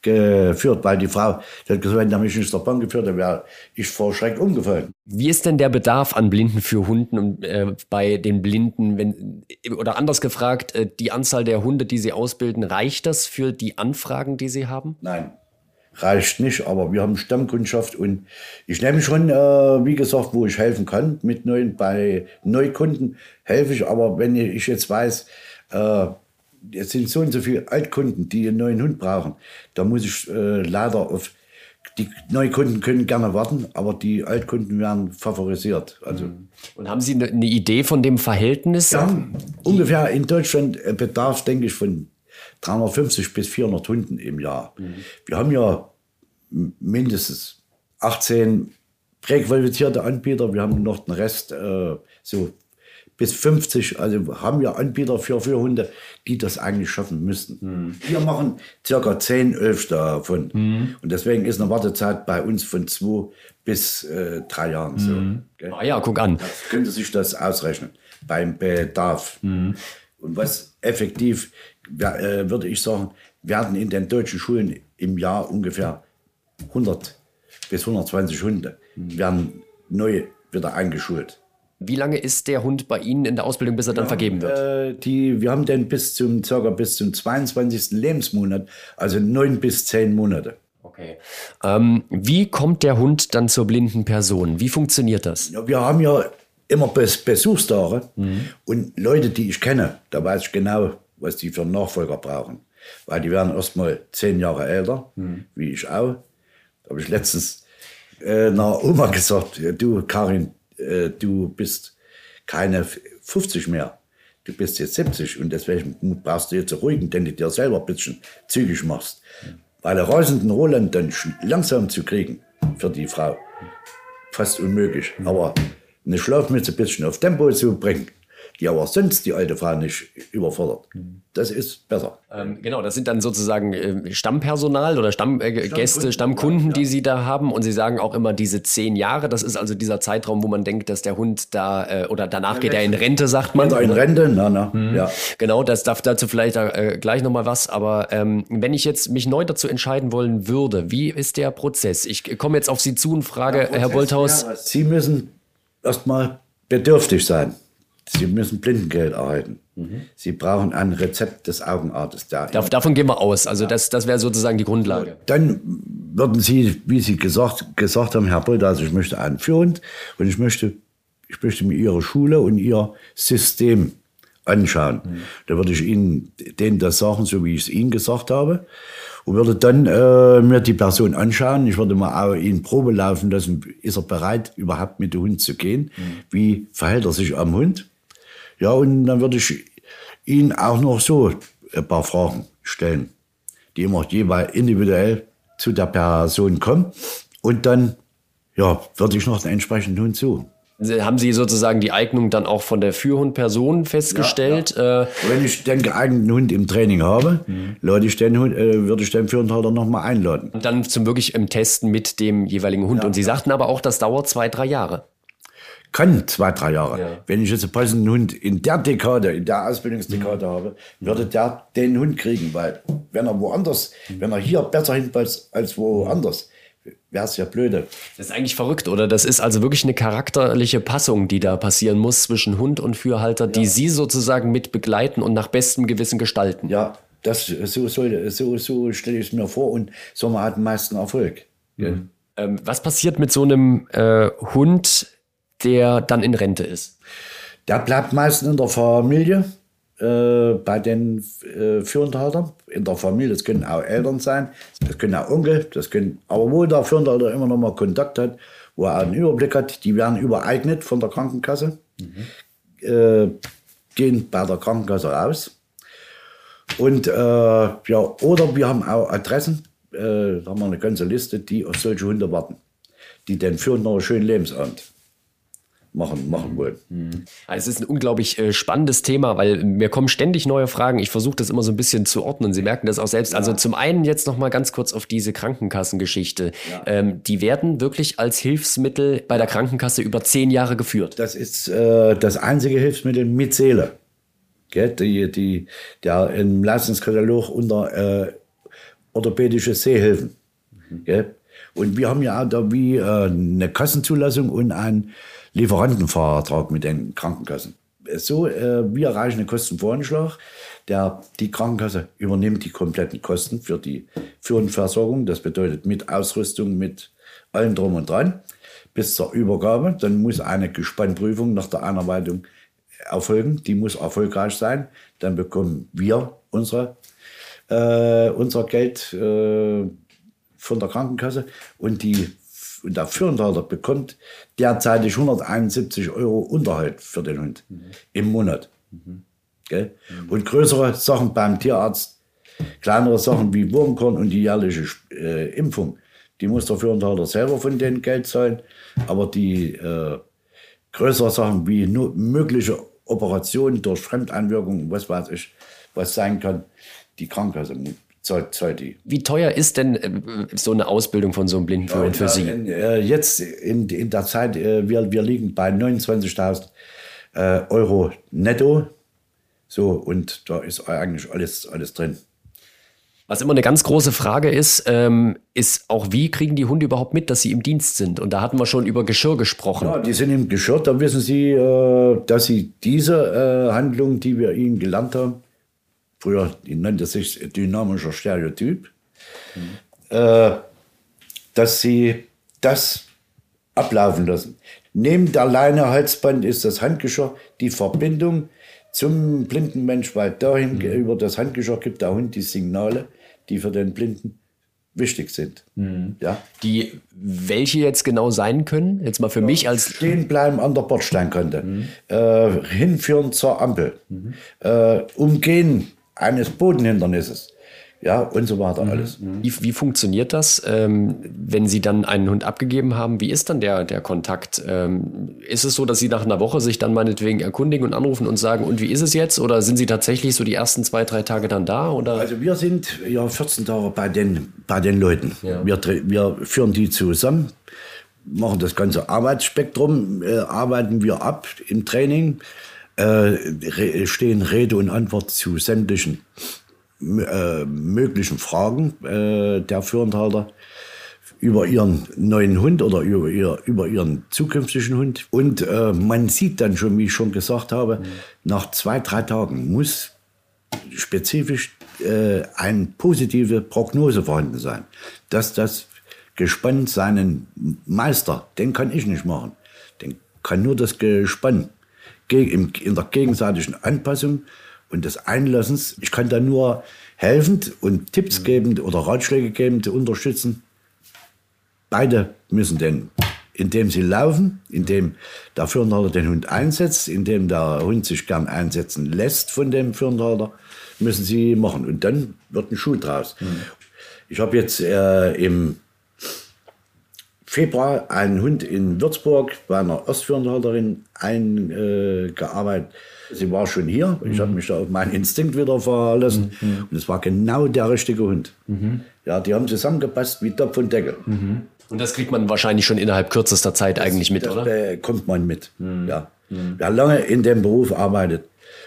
geführt, weil die Frau die hat gesagt, wenn der mich nicht zur Bank geführt hätte, wäre ich vor Schreck umgefallen. Wie ist denn der Bedarf an Blinden für Hunden und äh, bei den Blinden, wenn, oder anders gefragt, äh, die Anzahl der Hunde, die Sie ausbilden, reicht das für die Anfragen, die Sie haben? Nein, reicht nicht, aber wir haben Stammkundschaft und ich nehme schon, äh, wie gesagt, wo ich helfen kann. Mit neuen, bei Neukunden helfe ich, aber wenn ich jetzt weiß, äh, jetzt sind so und so viele Altkunden, die einen neuen Hund brauchen, da muss ich äh, leider auf die Neukunden können gerne warten, aber die Altkunden werden favorisiert. Also mhm. und haben Sie eine Idee von dem Verhältnis? Ja, ungefähr in Deutschland bedarf, denke ich, von 350 bis 400 Hunden im Jahr. Mhm. Wir haben ja mindestens 18 präqualifizierte Anbieter. Wir haben noch den Rest äh, so bis 50, also haben wir Anbieter für, für Hunde, die das eigentlich schaffen müssten. Mhm. Wir machen circa 10, 11 davon. Mhm. Und deswegen ist eine Wartezeit bei uns von zwei bis äh, drei Jahren. So, mhm. Ah ja, guck an. Das könnte sich das ausrechnen beim Bedarf. Mhm. Und was effektiv würde ich sagen, werden in den deutschen Schulen im Jahr ungefähr 100 bis 120 Hunde werden neu wieder eingeschult. Wie lange ist der Hund bei Ihnen in der Ausbildung, bis er dann ja, vergeben wird? Äh, die, wir haben den bis zum, circa bis zum 22. Lebensmonat, also neun bis zehn Monate. Okay. Ähm, wie kommt der Hund dann zur blinden Person? Wie funktioniert das? Ja, wir haben ja immer Bes Besuchstage mhm. und Leute, die ich kenne, da weiß ich genau, was die für einen Nachfolger brauchen. Weil die werden erst mal zehn Jahre älter, mhm. wie ich auch. Da habe ich letztens äh, einer Oma gesagt, du Karin, äh, du bist keine 50 mehr. Du bist jetzt 70 und deswegen brauchst du jetzt ruhigen, den du dir selber ein bisschen zügig machst. Mhm. Weil der reisenden Roland dann langsam zu kriegen für die Frau, fast unmöglich. Mhm. Aber eine Schlafmütze ein bisschen auf Tempo zu bringen, die aber sonst die alte Frau nicht überfordert. Das ist besser. Ähm, genau, das sind dann sozusagen äh, Stammpersonal oder Stammgäste, äh, Stammkunden, ja, die Sie da haben. Und Sie sagen auch immer diese zehn Jahre. Das ist also dieser Zeitraum, wo man denkt, dass der Hund da äh, oder danach ja, geht er in Rente, sagt man. in Rente, na, na, mhm. ja. Genau, das darf dazu vielleicht äh, gleich nochmal was. Aber ähm, wenn ich jetzt mich neu dazu entscheiden wollen würde, wie ist der Prozess? Ich komme jetzt auf Sie zu und frage, Prozess, Herr Bolthaus. Sie müssen erstmal bedürftig sein. Sie müssen Blindengeld erhalten. Mhm. Sie brauchen ein Rezept des Augenarztes. Da davon gehen wir aus. Also das, das wäre sozusagen die Grundlage. Dann würden Sie, wie Sie gesagt, gesagt haben, Herr Bolter, also ich möchte einen Führhund und ich möchte, ich möchte mir Ihre Schule und Ihr System anschauen. Mhm. Da würde ich Ihnen denen das sagen, so wie ich es Ihnen gesagt habe und würde dann äh, mir die Person anschauen. Ich würde mal auch ihn Probe laufen lassen. Ist er bereit, überhaupt mit dem Hund zu gehen? Mhm. Wie verhält er sich am Hund? Ja, und dann würde ich ihn auch noch so ein paar Fragen stellen, die immer jeweils individuell zu der Person kommen. Und dann, ja, würde ich noch den entsprechenden Hund suchen. Haben Sie sozusagen die Eignung dann auch von der Führhundperson festgestellt? Ja, ja. Äh, Wenn ich den geeigneten Hund im Training habe, mhm. lade ich den Hund, äh, würde ich den Führhundhalter nochmal einladen. Und dann zum wirklich im Testen mit dem jeweiligen Hund. Ja, Und Sie sagten aber auch, das dauert zwei, drei Jahre kann zwei, drei Jahre. Ja. Wenn ich jetzt einen passenden Hund in der Dekade, in der Ausbildungsdekade mhm. habe, würde der den Hund kriegen, weil wenn er woanders, mhm. wenn er hier besser hinpasst als woanders, wäre es ja blöde. Das ist eigentlich verrückt, oder? Das ist also wirklich eine charakterliche Passung, die da passieren muss zwischen Hund und Führhalter, ja. die Sie sozusagen mit begleiten und nach bestem Gewissen gestalten. Ja, das, so, soll, so, so stelle ich es mir vor und so man hat den meisten Erfolg. Mhm. Ähm, was passiert mit so einem äh, Hund, der dann in Rente ist? Der bleibt meistens in der Familie, äh, bei den äh, Führunterhaltern. In der Familie, das können auch Eltern sein, das können auch Onkel, das können, aber wo der Führunterhalter immer noch mal Kontakt hat, wo er einen Überblick hat, die werden übereignet von der Krankenkasse, mhm. äh, gehen bei der Krankenkasse raus. Und äh, ja, oder wir haben auch Adressen, äh, da haben wir eine ganze Liste, die auf solche Hunde warten, die den führen noch einen schönen Lebensabend machen, machen wollen. Mhm. Also es ist ein unglaublich äh, spannendes Thema, weil mir kommen ständig neue Fragen. Ich versuche das immer so ein bisschen zu ordnen. Sie merken das auch selbst. Also ja. Also zum einen jetzt noch mal ganz kurz auf diese Krankenkassengeschichte. Ja. Ähm, die werden wirklich als Hilfsmittel bei der Krankenkasse über zehn Jahre geführt. Das ist äh, das einzige Hilfsmittel mit Seele. Gell? Die, die, der im Leistungskatalog unter äh, orthopädische Sehhilfen. Mhm. Und wir haben ja auch da wie äh, eine Kassenzulassung und ein Lieferantenvertrag mit den Krankenkassen. So, äh, wir erreichen einen Kostenvoranschlag. Der, die Krankenkasse übernimmt die kompletten Kosten für die Führungsversorgung. Das bedeutet mit Ausrüstung, mit allem drum und dran bis zur Übergabe. Dann muss eine Gespannprüfung nach der Einarbeitung erfolgen. Die muss erfolgreich sein. Dann bekommen wir unsere, äh, unser Geld äh, von der Krankenkasse und die und der Führenthalter bekommt derzeitig 171 Euro Unterhalt für den Hund mhm. im Monat. Mhm. Mhm. Und größere Sachen beim Tierarzt, kleinere Sachen wie Wurmkorn und die jährliche äh, Impfung, die muss der Führenthalter selber von denen Geld zahlen. Aber die äh, größere Sachen wie mögliche Operationen durch Fremdeinwirkung, was weiß ich, was sein kann, die Krankenkasse zahlt, zahlt die. Wie teuer ist denn äh, so eine Ausbildung von so einem Blindenführer ja, für Sie? In, äh, jetzt in, in der Zeit, äh, wir, wir liegen bei 29.000 äh, Euro netto. So, und da ist eigentlich alles, alles drin. Was immer eine ganz große Frage ist, ähm, ist auch, wie kriegen die Hunde überhaupt mit, dass sie im Dienst sind? Und da hatten wir schon über Geschirr gesprochen. Ja, die sind im Geschirr, da wissen sie, äh, dass sie diese äh, Handlung, die wir ihnen gelernt haben, früher nannte sich dynamischer Stereotyp, mhm. äh, dass sie das ablaufen lassen. Neben der Leine Halsband ist das Handgeschirr die Verbindung zum blinden Mensch, weil dahin mhm. über das Handgeschirr gibt der Hund die Signale, die für den Blinden wichtig sind. Mhm. Ja? Die welche jetzt genau sein können? Jetzt mal für ja, mich als. Stehen bleiben an der Bordsteinkante. Mhm. Äh, hinführen zur Ampel. Mhm. Äh, umgehen eines Bodenhindernisses ja, und so weiter mhm. alles. Wie, wie funktioniert das, ähm, wenn Sie dann einen Hund abgegeben haben? Wie ist dann der, der Kontakt? Ähm, ist es so, dass Sie nach einer Woche sich dann meinetwegen erkundigen und anrufen und sagen, und wie ist es jetzt? Oder sind Sie tatsächlich so die ersten zwei, drei Tage dann da? Oder? Also wir sind ja 14 Tage bei den, bei den Leuten. Ja. Wir, wir führen die zusammen, machen das ganze Arbeitsspektrum, äh, arbeiten wir ab im Training, äh, stehen Rede und Antwort zu sämtlichen äh, möglichen Fragen äh, der Führendhalter über ihren neuen Hund oder über, ihr, über ihren zukünftigen Hund. Und äh, man sieht dann schon, wie ich schon gesagt habe, mhm. nach zwei, drei Tagen muss spezifisch äh, eine positive Prognose vorhanden sein, dass das Gespann seinen Meister, den kann ich nicht machen, den kann nur das Gespann in der gegenseitigen Anpassung und des Einlassens. Ich kann da nur helfend und Tipps gebend oder Ratschläge gebend unterstützen. Beide müssen denn, indem sie laufen, indem der Führendhalter den Hund einsetzt, indem der Hund sich gern einsetzen lässt von dem Führendhalter, müssen sie machen. Und dann wird ein Schuh draus. Mhm. Ich habe jetzt äh, im Februar einen Hund in Würzburg bei einer Ostführendhalterin eingearbeitet. Äh, Sie war schon hier. Ich mhm. habe mich da auf meinen Instinkt wieder verlassen. Mhm. Und es war genau der richtige Hund. Mhm. Ja, die haben zusammengepasst wie Topf und Deckel. Mhm. Und das kriegt man wahrscheinlich schon innerhalb kürzester Zeit das, eigentlich mit, das oder? bekommt man mit. Mhm. Ja. Mhm. Wer lange in dem Beruf arbeitet.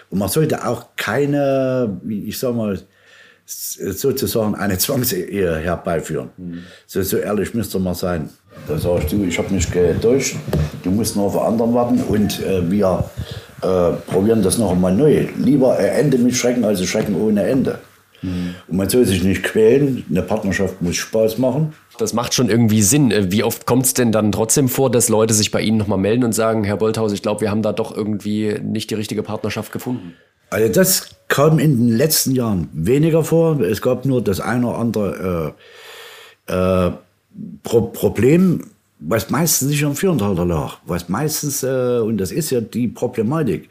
Und man sollte auch keine, wie ich sag mal, sozusagen eine Zwangsehe herbeiführen. Mhm. So, so ehrlich müsste man sein. Da sagst du, ich habe mich getäuscht, du musst nur auf anderen warten und äh, wir äh, probieren das noch einmal neu. Lieber ein Ende mit Schrecken als ein Schrecken ohne Ende. Mhm. Und man soll sich nicht quälen. Eine Partnerschaft muss Spaß machen. Das macht schon irgendwie Sinn. Äh, wie oft kommt es denn dann trotzdem vor, dass Leute sich bei Ihnen nochmal melden und sagen, Herr Bolthaus, ich glaube, wir haben da doch irgendwie nicht die richtige Partnerschaft gefunden? Also das kam in den letzten Jahren weniger vor. Es gab nur das eine oder andere äh, äh, Pro Problem, was meistens nicht am Führendhalter lag, was meistens, äh, und das ist ja die Problematik,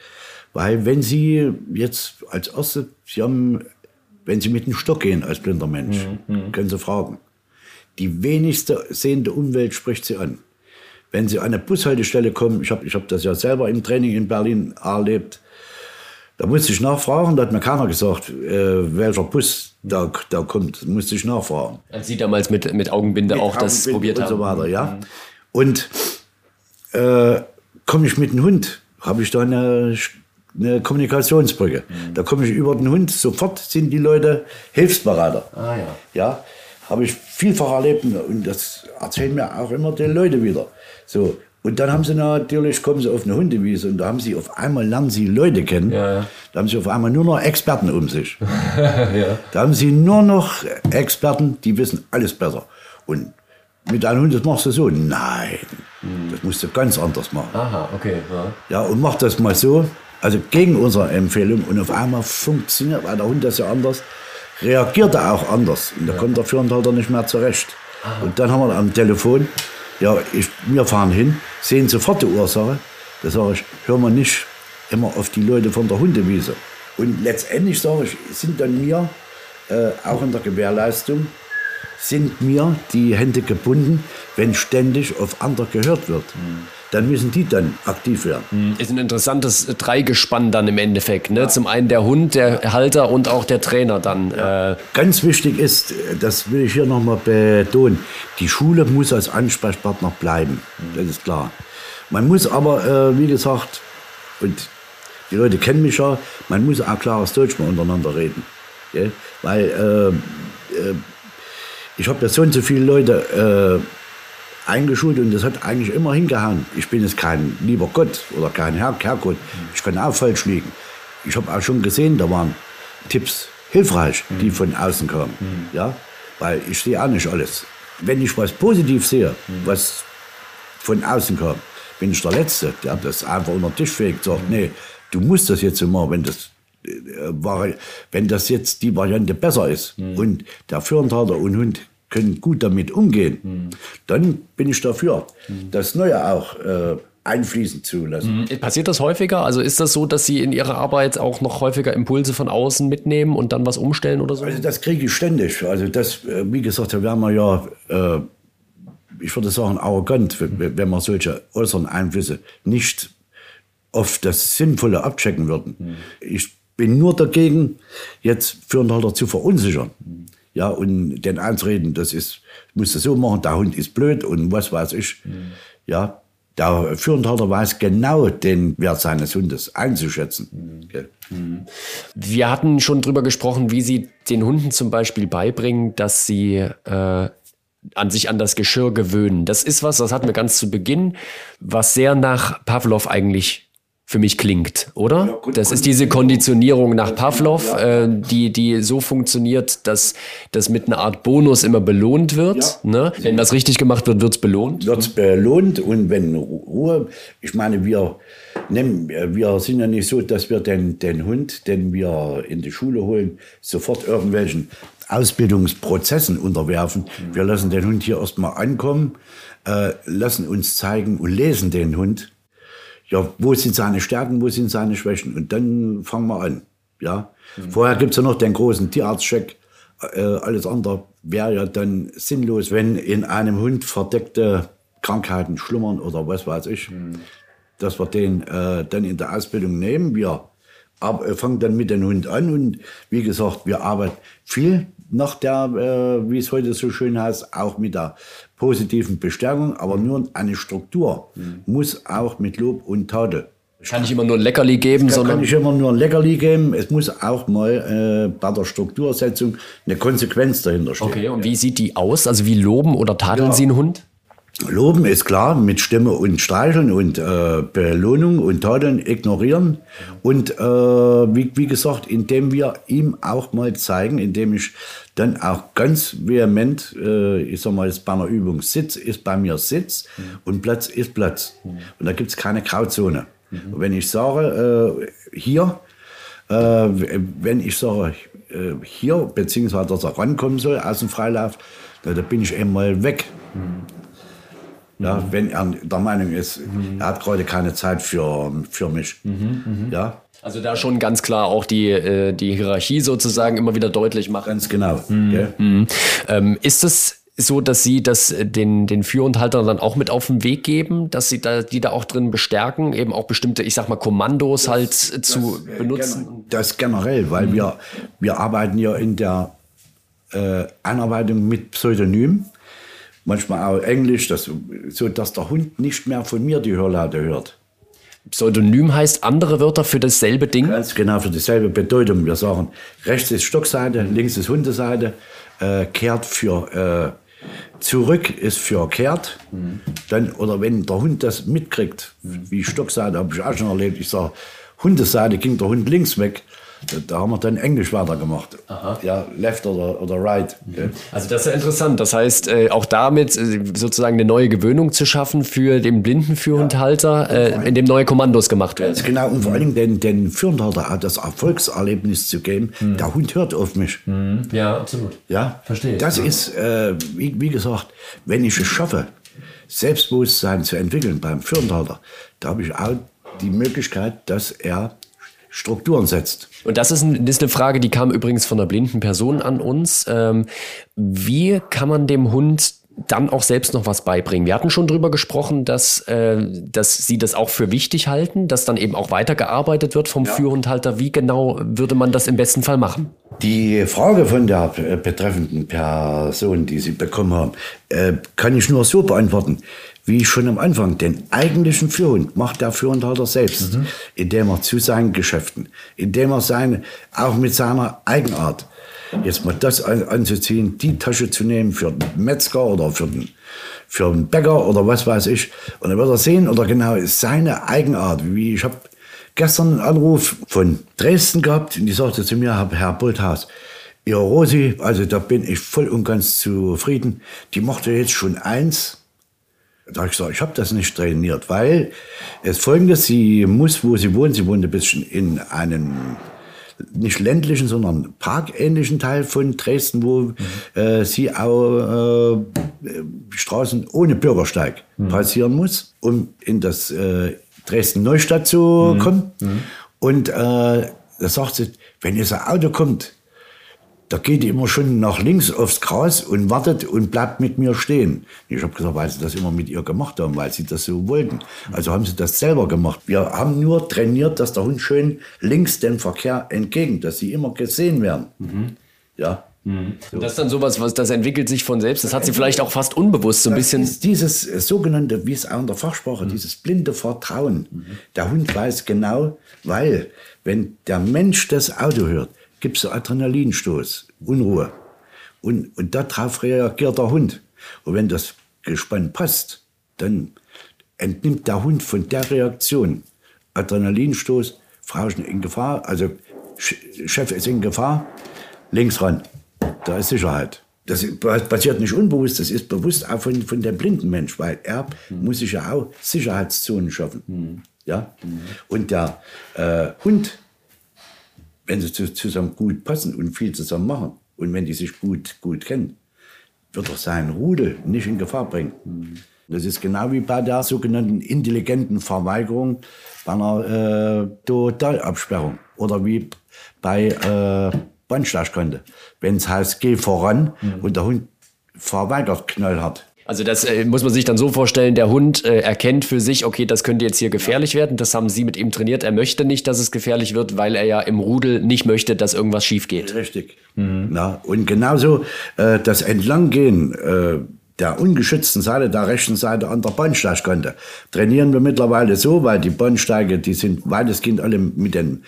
weil wenn Sie jetzt als Erste, Sie haben, wenn Sie mit dem Stock gehen als blinder Mensch, mhm, mhm. können Sie fragen. Die wenigste sehende Umwelt spricht Sie an. Wenn Sie an eine Bushaltestelle kommen, ich habe ich hab das ja selber im Training in Berlin erlebt, da musste ich nachfragen, da hat mir keiner gesagt, äh, welcher Bus da, da kommt. Da musste ich nachfragen. Als Sie damals mit, mit Augenbinde mit auch Augenbinde das probiert haben. Und so weiter, ja. Mhm. Und äh, komme ich mit dem Hund, habe ich da eine, eine Kommunikationsbrücke. Mhm. Da komme ich über den Hund, sofort sind die Leute Hilfsberater. Ah, ja. ja habe ich vielfach erlebt und das erzählen mir auch immer die Leute wieder. So, und dann haben sie natürlich, kommen sie auf eine Hundewiese und da haben sie auf einmal, lernen sie Leute kennen. Ja, ja. Da haben sie auf einmal nur noch Experten um sich. ja. Da haben sie nur noch Experten, die wissen alles besser. Und mit einem Hund, das machst du so. Nein, hm. das musst du ganz anders machen. Aha, okay. Ja. und mach das mal so, also gegen unsere Empfehlung. Und auf einmal funktioniert, weil der Hund das ja anders, reagiert er auch anders. Und da kommt der Führendhalter nicht mehr zurecht. Aha. Und dann haben wir am Telefon, ja, ich, wir fahren hin, sehen sofort die Ursache. Da sage ich, hör mal nicht immer auf die Leute von der Hundewiese. Und letztendlich sage ich, sind dann mir äh, auch in der Gewährleistung, sind mir die Hände gebunden, wenn ständig auf andere gehört wird. Mhm. Dann müssen die dann aktiv werden. Mhm. Ist ein interessantes Dreigespann dann im Endeffekt. Ne? Ja. Zum einen der Hund, der Halter und auch der Trainer dann. Ja. Äh Ganz wichtig ist, das will ich hier nochmal betonen, die Schule muss als Ansprechpartner bleiben. Mhm. Das ist klar. Man muss aber, äh, wie gesagt, und die Leute kennen mich ja, man muss auch klares Deutsch mal untereinander reden. Gell? Weil äh, äh, ich habe ja so und so viele Leute äh, eingeschult und das hat eigentlich immer hingehauen. Ich bin jetzt kein lieber Gott oder kein Herr, Herrgott. Ich kann auch falsch liegen. Ich habe auch schon gesehen, da waren Tipps hilfreich, die von außen kamen. Ja? Weil ich sehe auch nicht alles. Wenn ich was positiv sehe, was von außen kommt, bin ich der Letzte, der das einfach unter den Tisch fegt, sagt, nee, du musst das jetzt immer, wenn das äh, wenn das jetzt die Variante besser ist mhm. und der Führendhalter und Hund können gut damit umgehen, mhm. dann bin ich dafür. Mhm. Das Neue auch, äh, einfließen zu lassen. Mhm. Passiert das häufiger? Also ist das so, dass Sie in Ihrer Arbeit auch noch häufiger Impulse von außen mitnehmen und dann was umstellen oder so? Also das kriege ich ständig. Also das, äh, wie gesagt, da werden wir ja, äh, ich würde sagen, arrogant, wenn wir solche äußeren Einflüsse nicht auf das Sinnvolle abchecken würden. Mhm. Ich bin nur dagegen, jetzt Führendhalter zu verunsichern. Mhm. Ja, und den einzureden, das ist, musst du so machen, der Hund ist blöd und was weiß ich. Mhm. Ja, der Führendhalter weiß genau den Wert seines Hundes einzuschätzen. Mhm. Wir hatten schon drüber gesprochen, wie Sie den Hunden zum Beispiel beibringen, dass sie äh, an sich an das Geschirr gewöhnen. Das ist was, das hatten wir ganz zu Beginn, was sehr nach Pavlov eigentlich für mich klingt, oder? Ja, gut, das ist diese Konditionierung nach Pavlov, ja. äh, die, die so funktioniert, dass das mit einer Art Bonus immer belohnt wird. Ja. Ne? Wenn das richtig gemacht wird, wird es belohnt. Wird es belohnt und wenn Ruhe, ich meine, wir, nehmen, wir sind ja nicht so, dass wir den, den Hund, den wir in die Schule holen, sofort irgendwelchen Ausbildungsprozessen unterwerfen. Mhm. Wir lassen den Hund hier erstmal ankommen, äh, lassen uns zeigen und lesen den Hund ja, wo sind seine Stärken, wo sind seine Schwächen? Und dann fangen wir an. Ja? Mhm. Vorher gibt es ja noch den großen Tierarztcheck. Äh, alles andere wäre ja dann sinnlos, wenn in einem Hund verdeckte Krankheiten schlummern oder was weiß ich. Mhm. Dass wir den äh, dann in der Ausbildung nehmen. Wir aber, äh, fangen dann mit dem Hund an und wie gesagt, wir arbeiten viel nach der, äh, wie es heute so schön heißt, auch mit der positiven Bestärkung, aber nur eine Struktur mhm. muss auch mit Lob und Tadel. Kann nicht immer nur ein Leckerli geben, kann, sondern. Kann nicht immer nur ein Leckerli geben. Es muss auch mal äh, bei der Struktursetzung eine Konsequenz dahinter stehen. Okay, und wie sieht die aus? Also wie loben oder tadeln ja. Sie einen Hund? Loben ist klar, mit Stimme und Streicheln und äh, Belohnung und Tadeln ignorieren. Und äh, wie, wie gesagt, indem wir ihm auch mal zeigen, indem ich dann auch ganz vehement, äh, ich sag mal, bei einer Übung Sitz ist bei mir Sitz mhm. und Platz ist Platz. Mhm. Und da gibt es keine Grauzone. Mhm. wenn ich sage, äh, hier, äh, wenn ich sage, äh, hier, beziehungsweise dass er rankommen soll aus dem Freilauf, da, da bin ich einmal weg. Ja, mhm. wenn er der Meinung ist, mhm. er hat gerade keine Zeit für, für mich. Mhm, mhm. ja. Also da schon ganz klar auch die, äh, die Hierarchie sozusagen immer wieder deutlich machen. Ganz genau. Mhm. Ähm, ist es so, dass Sie das den, den Führunterhaltern dann auch mit auf den Weg geben, dass Sie da, die da auch drin bestärken, eben auch bestimmte, ich sag mal, Kommandos das, halt das, zu das, benutzen? Das generell, weil mhm. wir, wir arbeiten ja in der äh, Einarbeitung mit Pseudonym manchmal auch Englisch, das, so dass der Hund nicht mehr von mir die Hörlaute hört. Pseudonym heißt andere Wörter für dasselbe Ding? Ganz genau, für dieselbe Bedeutung. Wir sagen, rechts ist Stockseite, links ist Hundeseite, äh, kehrt für äh, zurück ist für kehrt. Mhm. Dann, oder wenn der Hund das mitkriegt, wie Stockseite, habe ich auch schon erlebt, ich sage, Hundeseite ging der Hund links weg. Da haben wir dann Englisch weitergemacht. Aha. Ja, left oder, oder right. Mhm. Also das ist ja interessant. Das heißt, äh, auch damit äh, sozusagen eine neue Gewöhnung zu schaffen für den blinden Führhundhalter, ja. äh, in dem neue Kommandos gemacht werden. Genau. Und vor allem den, den Führhundhalter auch das Erfolgserlebnis zu geben. Mhm. Der Hund hört auf mich. Mhm. Ja, absolut. Ja, verstehe. Das ja. ist, äh, wie, wie gesagt, wenn ich es schaffe, Selbstbewusstsein zu entwickeln beim Führhundhalter, da habe ich auch die Möglichkeit, dass er Strukturen setzt. Und das ist, ein, das ist, eine Frage, die kam übrigens von einer blinden Person an uns. Ähm, wie kann man dem Hund dann auch selbst noch was beibringen. Wir hatten schon drüber gesprochen, dass, äh, dass Sie das auch für wichtig halten, dass dann eben auch weitergearbeitet wird vom ja. Führhundhalter. Wie genau würde man das im besten Fall machen? Die Frage von der betreffenden Person, die Sie bekommen haben, äh, kann ich nur so beantworten wie schon am Anfang, den eigentlichen Führhund macht der Führhundhalter selbst, mhm. indem er zu seinen Geschäften, indem er seine, auch mit seiner Eigenart, jetzt mal das an, anzuziehen, die Tasche zu nehmen für den Metzger oder für den, für den Bäcker oder was weiß ich. Und dann wird er sehen, oder genau seine Eigenart, wie ich habe gestern einen Anruf von Dresden gehabt und die sagte zu mir, Herr Bulthaus, Ihr Rosi, also da bin ich voll und ganz zufrieden, die macht ja jetzt schon eins, da habe ich gesagt, ich habe das nicht trainiert, weil es folgendes, sie muss, wo sie wohnt, sie wohnt ein bisschen in einem nicht ländlichen, sondern parkähnlichen Teil von Dresden, wo mhm. äh, sie auch äh, Straßen ohne Bürgersteig mhm. passieren muss, um in das äh, Dresden-Neustadt zu mhm. kommen. Mhm. Und äh, da sagt sie, wenn jetzt ein Auto kommt, da geht die immer schon nach links aufs Gras und wartet und bleibt mit mir stehen. Ich habe gesagt, weil sie das immer mit ihr gemacht haben, weil sie das so wollten. Also haben sie das selber gemacht. Wir haben nur trainiert, dass der Hund schön links dem Verkehr entgegen, dass sie immer gesehen werden. Mhm. Ja. Mhm. So. Das ist dann sowas, was das entwickelt sich von selbst. Das hat sie vielleicht auch fast unbewusst so ein das bisschen. Ist dieses sogenannte, wie es auch in der Fachsprache, mhm. dieses blinde Vertrauen. Mhm. Der Hund weiß genau, weil wenn der Mensch das Auto hört, gibt es Adrenalinstoß, Unruhe. Und, und darauf reagiert der Hund. Und wenn das Gespann passt, dann entnimmt der Hund von der Reaktion Adrenalinstoß, Frau ist in Gefahr, also Chef ist in Gefahr, links ran, da ist Sicherheit. Das passiert nicht unbewusst, das ist bewusst auch von, von dem blinden Mensch, weil er mhm. muss sich ja auch Sicherheitszonen schaffen. Mhm. Ja? Mhm. Und der äh, Hund wenn sie zusammen gut passen und viel zusammen machen und wenn die sich gut, gut kennen, wird er seinen Rudel nicht in Gefahr bringen. Mhm. Das ist genau wie bei der sogenannten intelligenten Verweigerung bei einer äh, Totalabsperrung oder wie bei äh, Bandschlagkonte. Wenn es heißt, geh voran mhm. und der Hund verweigert knallhart, also das äh, muss man sich dann so vorstellen, der Hund äh, erkennt für sich, okay, das könnte jetzt hier gefährlich werden. Das haben Sie mit ihm trainiert. Er möchte nicht, dass es gefährlich wird, weil er ja im Rudel nicht möchte, dass irgendwas schief geht. Richtig. Mhm. Na, und genauso äh, das Entlanggehen äh, der ungeschützten Seite, der rechten Seite an der Bahnsteigkante. Trainieren wir mittlerweile so, weil die Bahnsteige, die sind weitestgehend alle mit den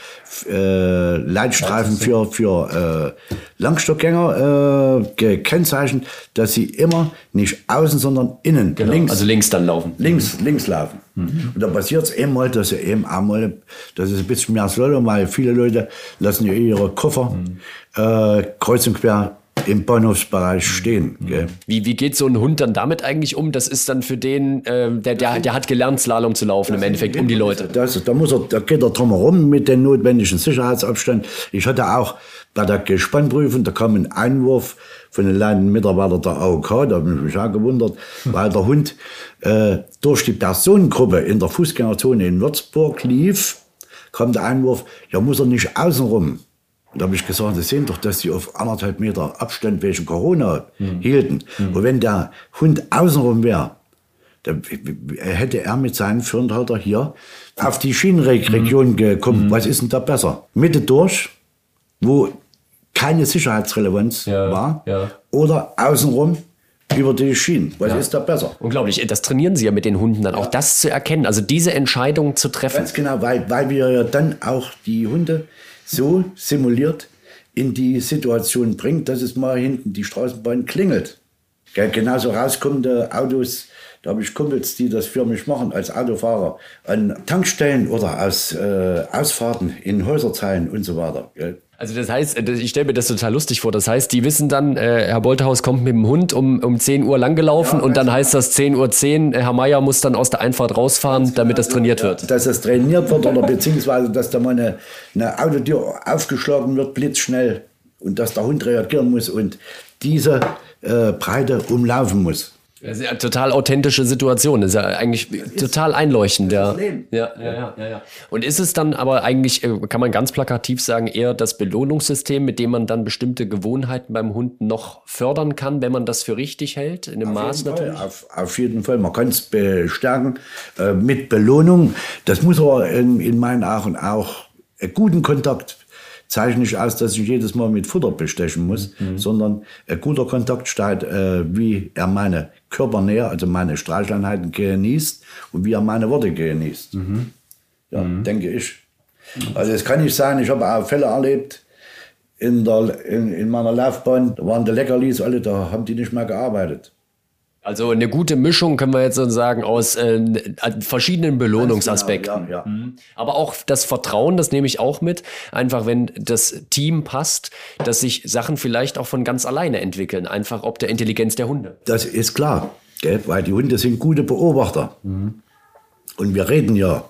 äh, Leitstreifen für, für äh, Langstockgänger äh, gekennzeichnet, dass sie immer nicht außen, sondern innen, genau, links. Also links dann laufen. Links, mhm. links laufen. Mhm. Und da passiert es eben mal, dass sie eben einmal, das ist ein bisschen mehr Slalom, weil viele Leute lassen ja ihre Koffer mhm. äh, kreuz und quer im Bahnhofsbereich stehen. Gell? Wie, wie geht so ein Hund dann damit eigentlich um? Das ist dann für den, äh, der, der, der hat gelernt, Slalom zu laufen, im Endeffekt, um die Leute. Das, da, muss er, da geht er drum herum mit dem notwendigen Sicherheitsabstand. Ich hatte auch bei der Gespannprüfung, da kam ein Einwurf von den leitenden Mitarbeitern der AOK, da habe ich mich auch gewundert, hm. weil der Hund äh, durch die Personengruppe in der Fußgängerzone in Würzburg lief, kam der Einwurf, ja muss er nicht außenrum. Und da habe ich gesagt, Sie sehen doch, dass Sie auf anderthalb Meter Abstand wegen Corona mhm. hielten. Mhm. Und wenn der Hund außenrum wäre, dann hätte er mit seinem Führendhalter hier auf die Schienenregion mhm. gekommen. Mhm. Was ist denn da besser? Mitte durch, wo keine Sicherheitsrelevanz ja, war, ja. oder außenrum, über die Schienen. Was ja. ist da besser? Unglaublich. Das trainieren Sie ja mit den Hunden dann, ja. auch das zu erkennen, also diese Entscheidung zu treffen. Ganz genau, weil, weil wir ja dann auch die Hunde so simuliert in die Situation bringt, dass es mal hinten die Straßenbahn klingelt. Genauso rauskommende Autos, da habe ich Kumpels, die das für mich machen als Autofahrer, an Tankstellen oder aus äh, Ausfahrten in Häuserzeilen und so weiter. Gell? Also das heißt, äh, ich stelle mir das total lustig vor. Das heißt, die wissen dann, äh, Herr Bolterhaus kommt mit dem Hund um, um 10 Uhr langgelaufen ja, und dann heißt das 10.10 Uhr, 10, Herr Meier muss dann aus der Einfahrt rausfahren, damit das trainiert ja, wird. Dass das trainiert wird oder beziehungsweise, dass da mal eine, eine Autotür aufgeschlagen wird, blitzschnell und dass der Hund reagieren muss und diese äh, Breite umlaufen muss. Das ist ja eine total authentische Situation. Das ist ja eigentlich ist total einleuchtend. Ja. Ja, ja, ja, ja, ja. Und ist es dann aber eigentlich, äh, kann man ganz plakativ sagen, eher das Belohnungssystem, mit dem man dann bestimmte Gewohnheiten beim Hund noch fördern kann, wenn man das für richtig hält? In einem auf Maß natürlich? Auf, auf, jeden Fall. Man kann es bestärken äh, mit Belohnung. Das muss aber in, in meinen Augen auch einen guten Kontakt zeichne ich aus, dass ich jedes Mal mit Futter bestechen muss, mhm. sondern ein guter Kontakt steht, äh, wie er meine Körpernähe, also meine Streicheleinheiten genießt und wie er meine Worte genießt. Mhm. Ja, mhm. denke ich. Also es kann nicht sein, ich habe auch Fälle erlebt in, der, in, in meiner Laufbahn, da waren die Leckerlis alle, da haben die nicht mehr gearbeitet. Also eine gute Mischung können wir jetzt sagen aus äh, verschiedenen Belohnungsaspekten. Genau, ja, ja. Mhm. Aber auch das Vertrauen, das nehme ich auch mit. Einfach wenn das Team passt, dass sich Sachen vielleicht auch von ganz alleine entwickeln. Einfach ob der Intelligenz der Hunde. Das ist klar, gell? weil die Hunde sind gute Beobachter. Mhm. Und wir reden ja,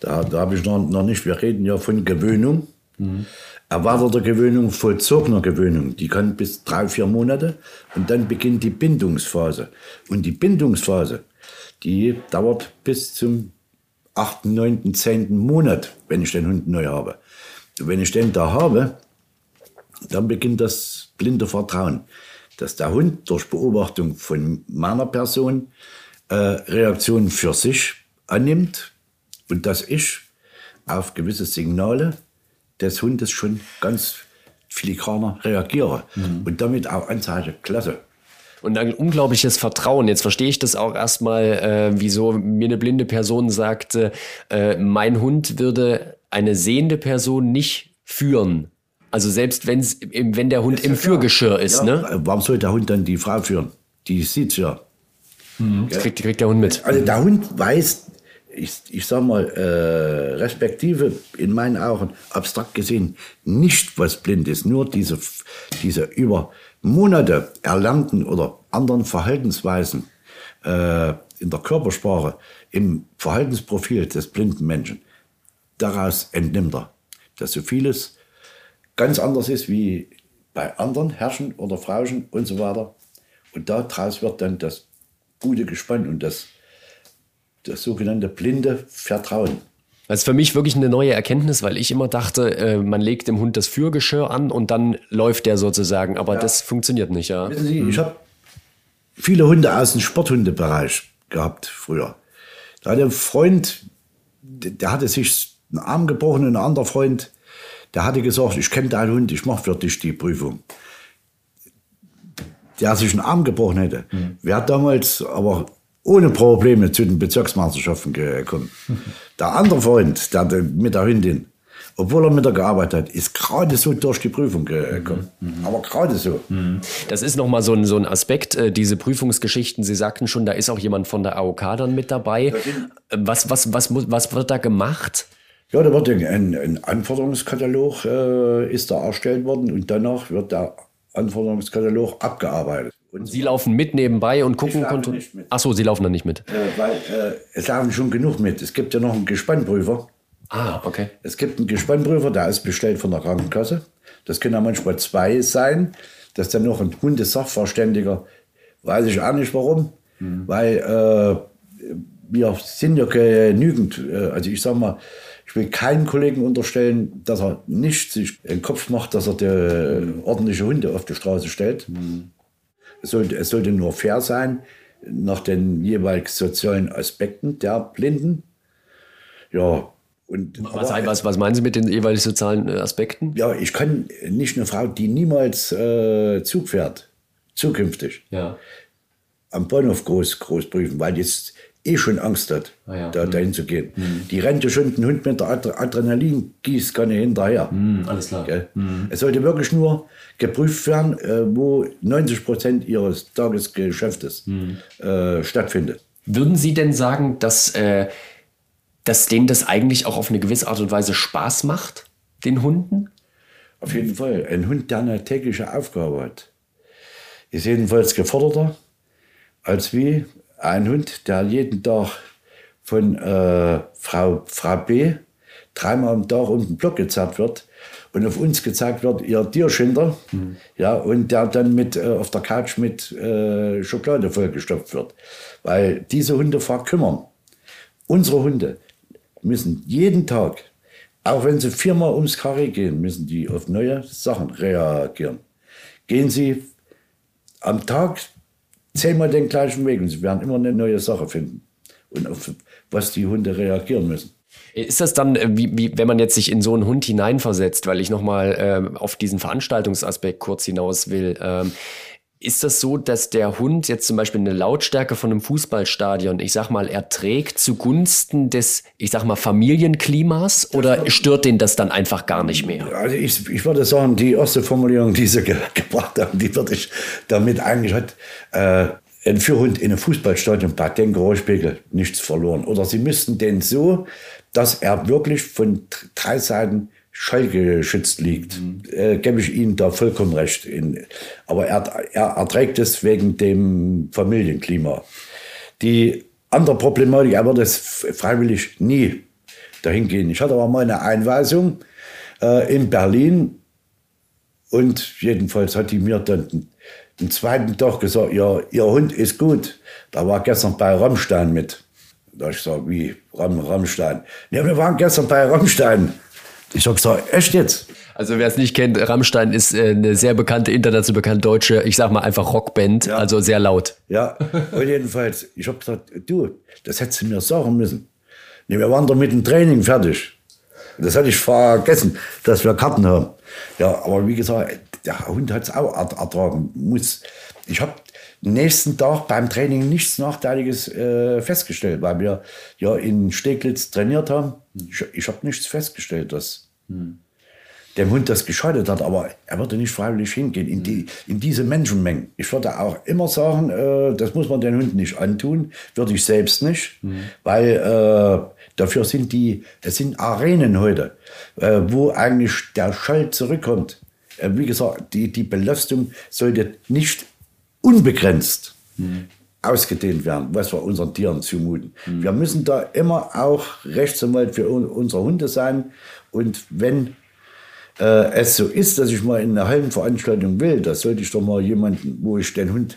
da, da habe ich noch, noch nicht, wir reden ja von Gewöhnung. Mhm. Erweiterter Gewöhnung, vollzogener Gewöhnung. Die kann bis drei, vier Monate und dann beginnt die Bindungsphase. Und die Bindungsphase, die dauert bis zum achten, neunten, zehnten Monat, wenn ich den Hund neu habe. Und wenn ich den da habe, dann beginnt das blinde Vertrauen, dass der Hund durch Beobachtung von meiner Person äh, Reaktionen für sich annimmt und dass ich auf gewisse Signale des Hundes schon ganz filigraner reagiere mhm. und damit auch anzeige, klasse. Und ein unglaubliches Vertrauen. Jetzt verstehe ich das auch erstmal, äh, wieso mir eine blinde Person sagte, äh, mein Hund würde eine sehende Person nicht führen. Also selbst wenn's, wenn der Hund im Führgeschirr ist, ja. ne? Warum soll der Hund dann die Frau führen? Die sieht's ja. Mhm. Das kriegt, kriegt der Hund mit. Also der Hund weiß, ich, ich sag mal, äh, respektive in meinen Augen, abstrakt gesehen, nicht, was blind ist. Nur diese, diese über Monate erlernten oder anderen Verhaltensweisen äh, in der Körpersprache, im Verhaltensprofil des blinden Menschen. Daraus entnimmt er, dass so vieles ganz anders ist wie bei anderen Herrschen oder Frauchen und so weiter. Und daraus wird dann das gute Gespann und das das sogenannte blinde Vertrauen. Das ist für mich wirklich eine neue Erkenntnis, weil ich immer dachte, äh, man legt dem Hund das Führgeschirr an und dann läuft der sozusagen. Aber ja. das funktioniert nicht, ja. Wissen Sie, ich habe viele Hunde aus dem Sporthundebereich gehabt früher. Da hatte ein Freund, der hatte sich einen Arm gebrochen und ein anderer Freund, der hatte gesagt, ich kenne deinen Hund, ich mache für dich die Prüfung. Der sich einen Arm gebrochen hätte. Mhm. Wer damals aber ohne Probleme zu den Bezirksmeisterschaften gekommen. Der andere Freund, der mit der Hündin, obwohl er mit der gearbeitet hat, ist gerade so durch die Prüfung gekommen. Mhm. Aber gerade so. Das ist nochmal so ein, so ein Aspekt, äh, diese Prüfungsgeschichten. Sie sagten schon, da ist auch jemand von der AOK dann mit dabei. Was, was, was, was wird da gemacht? Ja, da wird ein, ein Anforderungskatalog äh, ist da erstellt worden und danach wird der Anforderungskatalog abgearbeitet. Und Sie laufen mit nebenbei und gucken. Ach so, Sie laufen dann nicht mit. Äh, weil äh, es laufen schon genug mit. Es gibt ja noch einen Gespannprüfer. Ah, okay. Es gibt einen Gespannprüfer, der ist bestellt von der Krankenkasse. Das können ja manchmal zwei sein. Das ist dann noch ein Hundesachverständiger. Weiß ich auch nicht warum. Mhm. Weil äh, wir sind ja genügend. Äh, also ich sag mal, ich will keinen Kollegen unterstellen, dass er nicht sich den Kopf macht, dass er die mhm. ordentliche Hunde auf die Straße stellt. Mhm. Es sollte, es sollte nur fair sein nach den jeweils sozialen Aspekten der Blinden. Ja, und, was, aber, was, was meinen Sie mit den jeweils sozialen äh, Aspekten? Ja, ich kann nicht eine Frau, die niemals äh, Zug fährt, zukünftig, ja. am Bahnhof groß, groß prüfen, weil jetzt eh schon Angst hat, ah, ja. da, mhm. dahin zu gehen. Mhm. Die rennt ja schon den Hund mit der Adrenalin-Gießkanne hinterher. Mhm, alles klar. Mhm. Es sollte wirklich nur geprüft werden, äh, wo 90 Prozent ihres Tagesgeschäftes mhm. äh, stattfindet. Würden Sie denn sagen, dass, äh, dass denen das eigentlich auch auf eine gewisse Art und Weise Spaß macht, den Hunden? Auf jeden Fall. Ein Hund, der eine tägliche Aufgabe hat, ist jedenfalls geforderter als wie ein Hund, der jeden Tag von äh, Frau, Frau B dreimal am Tag um den Block gezerrt wird und auf uns gezeigt wird, ihr Tierschinder, mhm. ja, und der dann mit äh, auf der Couch mit äh, Schokolade vollgestopft wird. Weil diese Hunde verkümmern. Unsere Hunde müssen jeden Tag, auch wenn sie viermal ums Karree gehen, müssen die auf neue Sachen reagieren. Gehen sie am Tag zehnmal den gleichen Weg und sie werden immer eine neue Sache finden und auf was die Hunde reagieren müssen. Ist das dann, äh, wie, wie, wenn man jetzt sich in so einen Hund hineinversetzt, weil ich nochmal ähm, auf diesen Veranstaltungsaspekt kurz hinaus will, ähm, ist das so, dass der Hund jetzt zum Beispiel eine Lautstärke von einem Fußballstadion, ich sag mal, erträgt zugunsten des, ich sag mal, Familienklimas oder stört den das dann einfach gar nicht mehr? Also ich, ich würde sagen, die erste Formulierung, die Sie ge gebracht haben, die würde ich damit eigentlich hat, äh, ein Führhund in einem Fußballstadion bei den Geräuschpegel nichts verloren. Oder Sie müssten den so, dass er wirklich von drei Seiten schallgeschützt liegt, mhm. äh, gebe ich Ihnen da vollkommen recht. In, aber er, er erträgt es wegen dem Familienklima. Die andere Problematik, er wird es freiwillig nie dahin gehen. Ich hatte aber mal eine Einweisung äh, in Berlin, Und jedenfalls hat die mir dann den zweiten Tag gesagt, ja, ihr Hund ist gut. Da war gestern bei Rammstein mit. Da ich gesagt, wie Ram, Rammstein? Ja, wir waren gestern bei Rammstein. Ich habe gesagt, echt jetzt? Also wer es nicht kennt, Rammstein ist äh, eine sehr bekannte, international bekannte deutsche, ich sag mal einfach Rockband, ja. also sehr laut. Ja, und jedenfalls, ich habe gesagt, du, das hättest du mir sagen müssen. Nee, wir waren da mit dem Training fertig. Das hatte ich vergessen, dass wir Karten haben. Ja, aber wie gesagt, der Hund hat es auch ertragen. Muss. Ich habe nächsten Tag beim Training nichts Nachteiliges äh, festgestellt, weil wir ja in Steglitz trainiert haben. Ich, ich habe nichts festgestellt, dass hm. dem Hund das geschadet hat, aber er würde nicht freiwillig hingehen in, die, in diese Menschenmengen. Ich würde auch immer sagen, äh, das muss man den Hund nicht antun, würde ich selbst nicht, hm. weil äh, dafür sind die, es sind Arenen heute, äh, wo eigentlich der Schall zurückkommt. Äh, wie gesagt, die, die Belastung sollte nicht unbegrenzt mhm. Ausgedehnt werden, was wir unseren Tieren zumuten. Mhm. Wir müssen da immer auch Rechtsanwalt für unsere Hunde sein. Und wenn äh, es so ist, dass ich mal in eine Hallenveranstaltung will, da sollte ich doch mal jemanden, wo ich den Hund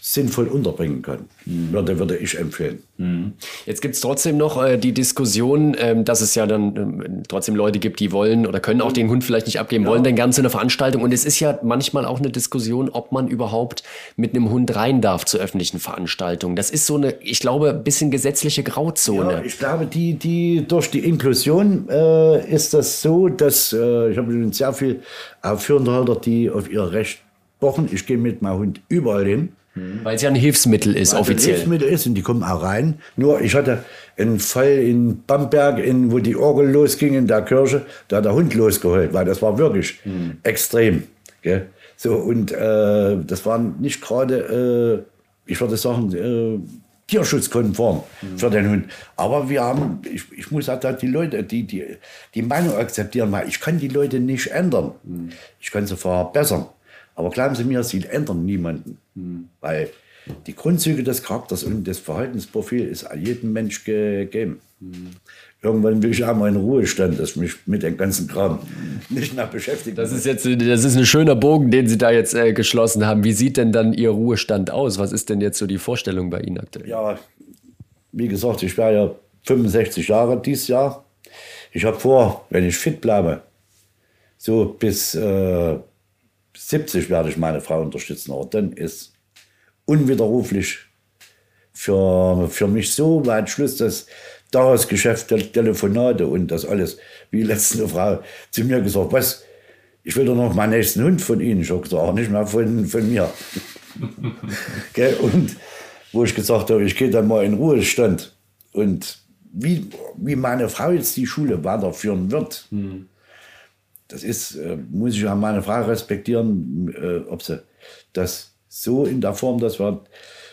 sinnvoll unterbringen kann, mhm. würde, würde ich empfehlen. Mhm. Jetzt gibt es trotzdem noch äh, die Diskussion, ähm, dass es ja dann ähm, trotzdem Leute gibt, die wollen oder können auch den Hund vielleicht nicht abgeben, ja. wollen dann ganz in der Veranstaltung. Und es ist ja manchmal auch eine Diskussion, ob man überhaupt mit einem Hund rein darf zu öffentlichen Veranstaltungen. Das ist so eine, ich glaube, ein bisschen gesetzliche Grauzone. Ja, ich glaube, die, die durch die Inklusion äh, ist das so, dass äh, ich habe sehr viel Führendhalter, die auf ihr Recht pochen. Ich gehe mit meinem Hund überall hin. Mhm. Weil es ja ein Hilfsmittel ist, Weil offiziell. Ein Hilfsmittel ist und die kommen auch rein. Nur ich hatte einen Fall in Bamberg, in, wo die Orgel losging in der Kirche, da hat der Hund losgeholt, weil das war wirklich mhm. extrem. Gell? So, und äh, das war nicht gerade, äh, ich würde sagen, äh, tierschutzkonform mhm. für den Hund. Aber wir haben, ich, ich muss auch da die Leute, die, die, die Meinung akzeptieren, weil ich kann die Leute nicht ändern. Mhm. Ich kann sie verbessern. Aber glauben Sie mir, sie ändern niemanden. Hm. Weil die Grundzüge des Charakters und des Verhaltensprofils ist jedem Mensch gegeben. Hm. Irgendwann will ich auch mal in Ruhestand, dass mich mit dem ganzen Kram nicht mehr beschäftigt. Das ist jetzt das ist ein schöner Bogen, den Sie da jetzt äh, geschlossen haben. Wie sieht denn dann Ihr Ruhestand aus? Was ist denn jetzt so die Vorstellung bei Ihnen aktuell? Ja, wie gesagt, ich wäre ja 65 Jahre dieses Jahr. Ich habe vor, wenn ich fit bleibe, so bis äh, 70 werde ich meine Frau unterstützen, aber dann ist unwiderruflich für, für mich so weit Schluss, dass daraus Geschäft, Telefonate und das alles, wie letzte Frau zu mir gesagt, was, ich will doch noch meinen nächsten Hund von Ihnen. Ich habe gesagt, auch nicht mehr von, von mir. und wo ich gesagt habe, ich gehe dann mal in Ruhestand. Und wie, wie meine Frau jetzt die Schule weiterführen wird, hm das ist, äh, muss ich an meine Frage respektieren, äh, ob sie das so in der Form, dass wir,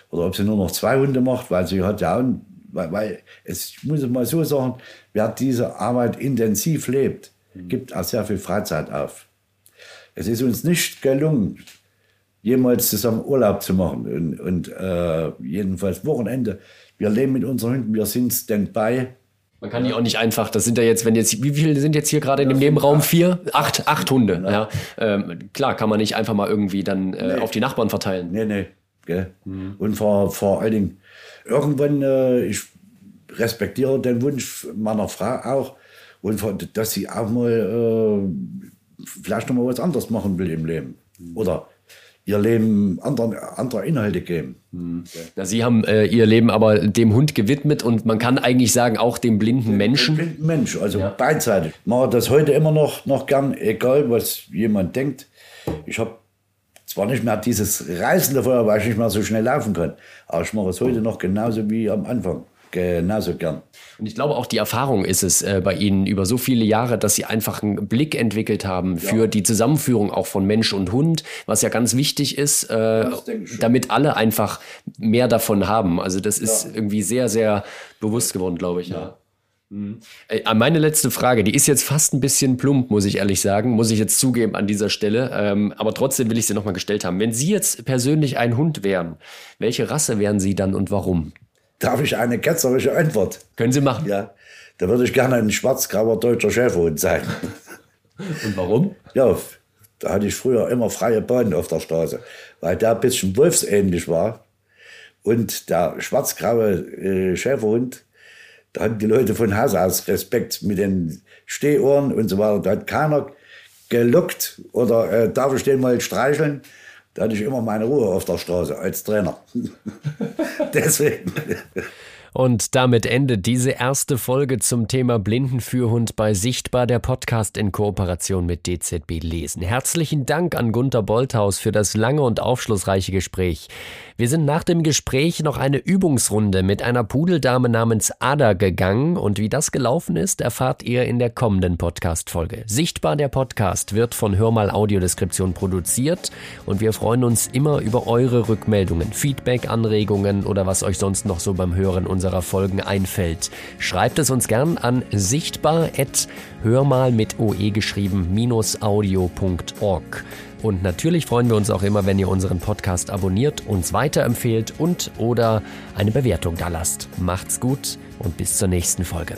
oder ob sie nur noch zwei Hunde macht, weil sie hat ja weil, weil es, ich muss mal so sagen, wer diese Arbeit intensiv lebt, mhm. gibt auch sehr viel Freizeit auf. Es ist uns nicht gelungen, jemals zusammen Urlaub zu machen und, und äh, jedenfalls Wochenende. Wir leben mit unseren Hunden, wir sind Standby man kann die auch nicht einfach, das sind ja jetzt, wenn jetzt, wie viele sind jetzt hier gerade in dem Nebenraum? Vier? Acht, acht Hunde, ja. Ähm, klar, kann man nicht einfach mal irgendwie dann äh, nee. auf die Nachbarn verteilen. Nee, nee. Gell? Mhm. Und vor, vor allen Dingen, irgendwann, äh, ich respektiere den Wunsch meiner Frau auch, und dass sie auch mal äh, vielleicht noch mal was anderes machen will im Leben. Mhm. Oder ihr Leben andere, andere Inhalte geben. Hm. Ja, Sie haben äh, Ihr Leben aber dem Hund gewidmet und man kann eigentlich sagen, auch dem blinden Menschen. Dem blinden Mensch, also ja. beidseitig. Ich mache das heute immer noch, noch gern, egal was jemand denkt. Ich habe zwar nicht mehr dieses reißende Feuer, weil ich nicht mehr so schnell laufen kann, aber ich mache es heute noch genauso wie am Anfang genauso gern. Und ich glaube auch die Erfahrung ist es äh, bei Ihnen über so viele Jahre, dass Sie einfach einen Blick entwickelt haben für ja. die Zusammenführung auch von Mensch und Hund, was ja ganz wichtig ist, äh, damit alle einfach mehr davon haben. Also das ist ja. irgendwie sehr, sehr bewusst geworden, glaube ich. Ja. ja. Mhm. Äh, meine letzte Frage, die ist jetzt fast ein bisschen plump, muss ich ehrlich sagen, muss ich jetzt zugeben an dieser Stelle. Ähm, aber trotzdem will ich sie nochmal gestellt haben. Wenn Sie jetzt persönlich ein Hund wären, welche Rasse wären Sie dann und warum? Darf ich eine ketzerische Antwort? Können Sie machen. Ja. Da würde ich gerne ein schwarz-grauer deutscher Schäferhund sein. Und warum? Ja, Da hatte ich früher immer freie Bahn auf der Straße, weil der ein bisschen wolfsähnlich war. Und der schwarz-graue äh, Schäferhund, da hatten die Leute von Haus aus Respekt mit den Stehohren und so weiter. Da hat keiner gelockt oder äh, darf ich den mal streicheln. Da hatte ich immer meine Ruhe auf der Straße als Trainer. Deswegen. Und damit endet diese erste Folge zum Thema Blindenführhund bei Sichtbar, der Podcast in Kooperation mit DZB Lesen. Herzlichen Dank an Gunter Bolthaus für das lange und aufschlussreiche Gespräch. Wir sind nach dem Gespräch noch eine Übungsrunde mit einer Pudeldame namens Ada gegangen und wie das gelaufen ist, erfahrt ihr in der kommenden Podcast-Folge. Sichtbar der Podcast wird von Hörmal Audiodeskription produziert und wir freuen uns immer über eure Rückmeldungen, Feedback, Anregungen oder was euch sonst noch so beim Hören unserer Folgen einfällt. Schreibt es uns gern an sichtbar.hörmal mit oe geschrieben minus audio.org. Und natürlich freuen wir uns auch immer, wenn ihr unseren Podcast abonniert, uns weiterempfehlt und oder eine Bewertung da lasst. Macht's gut und bis zur nächsten Folge.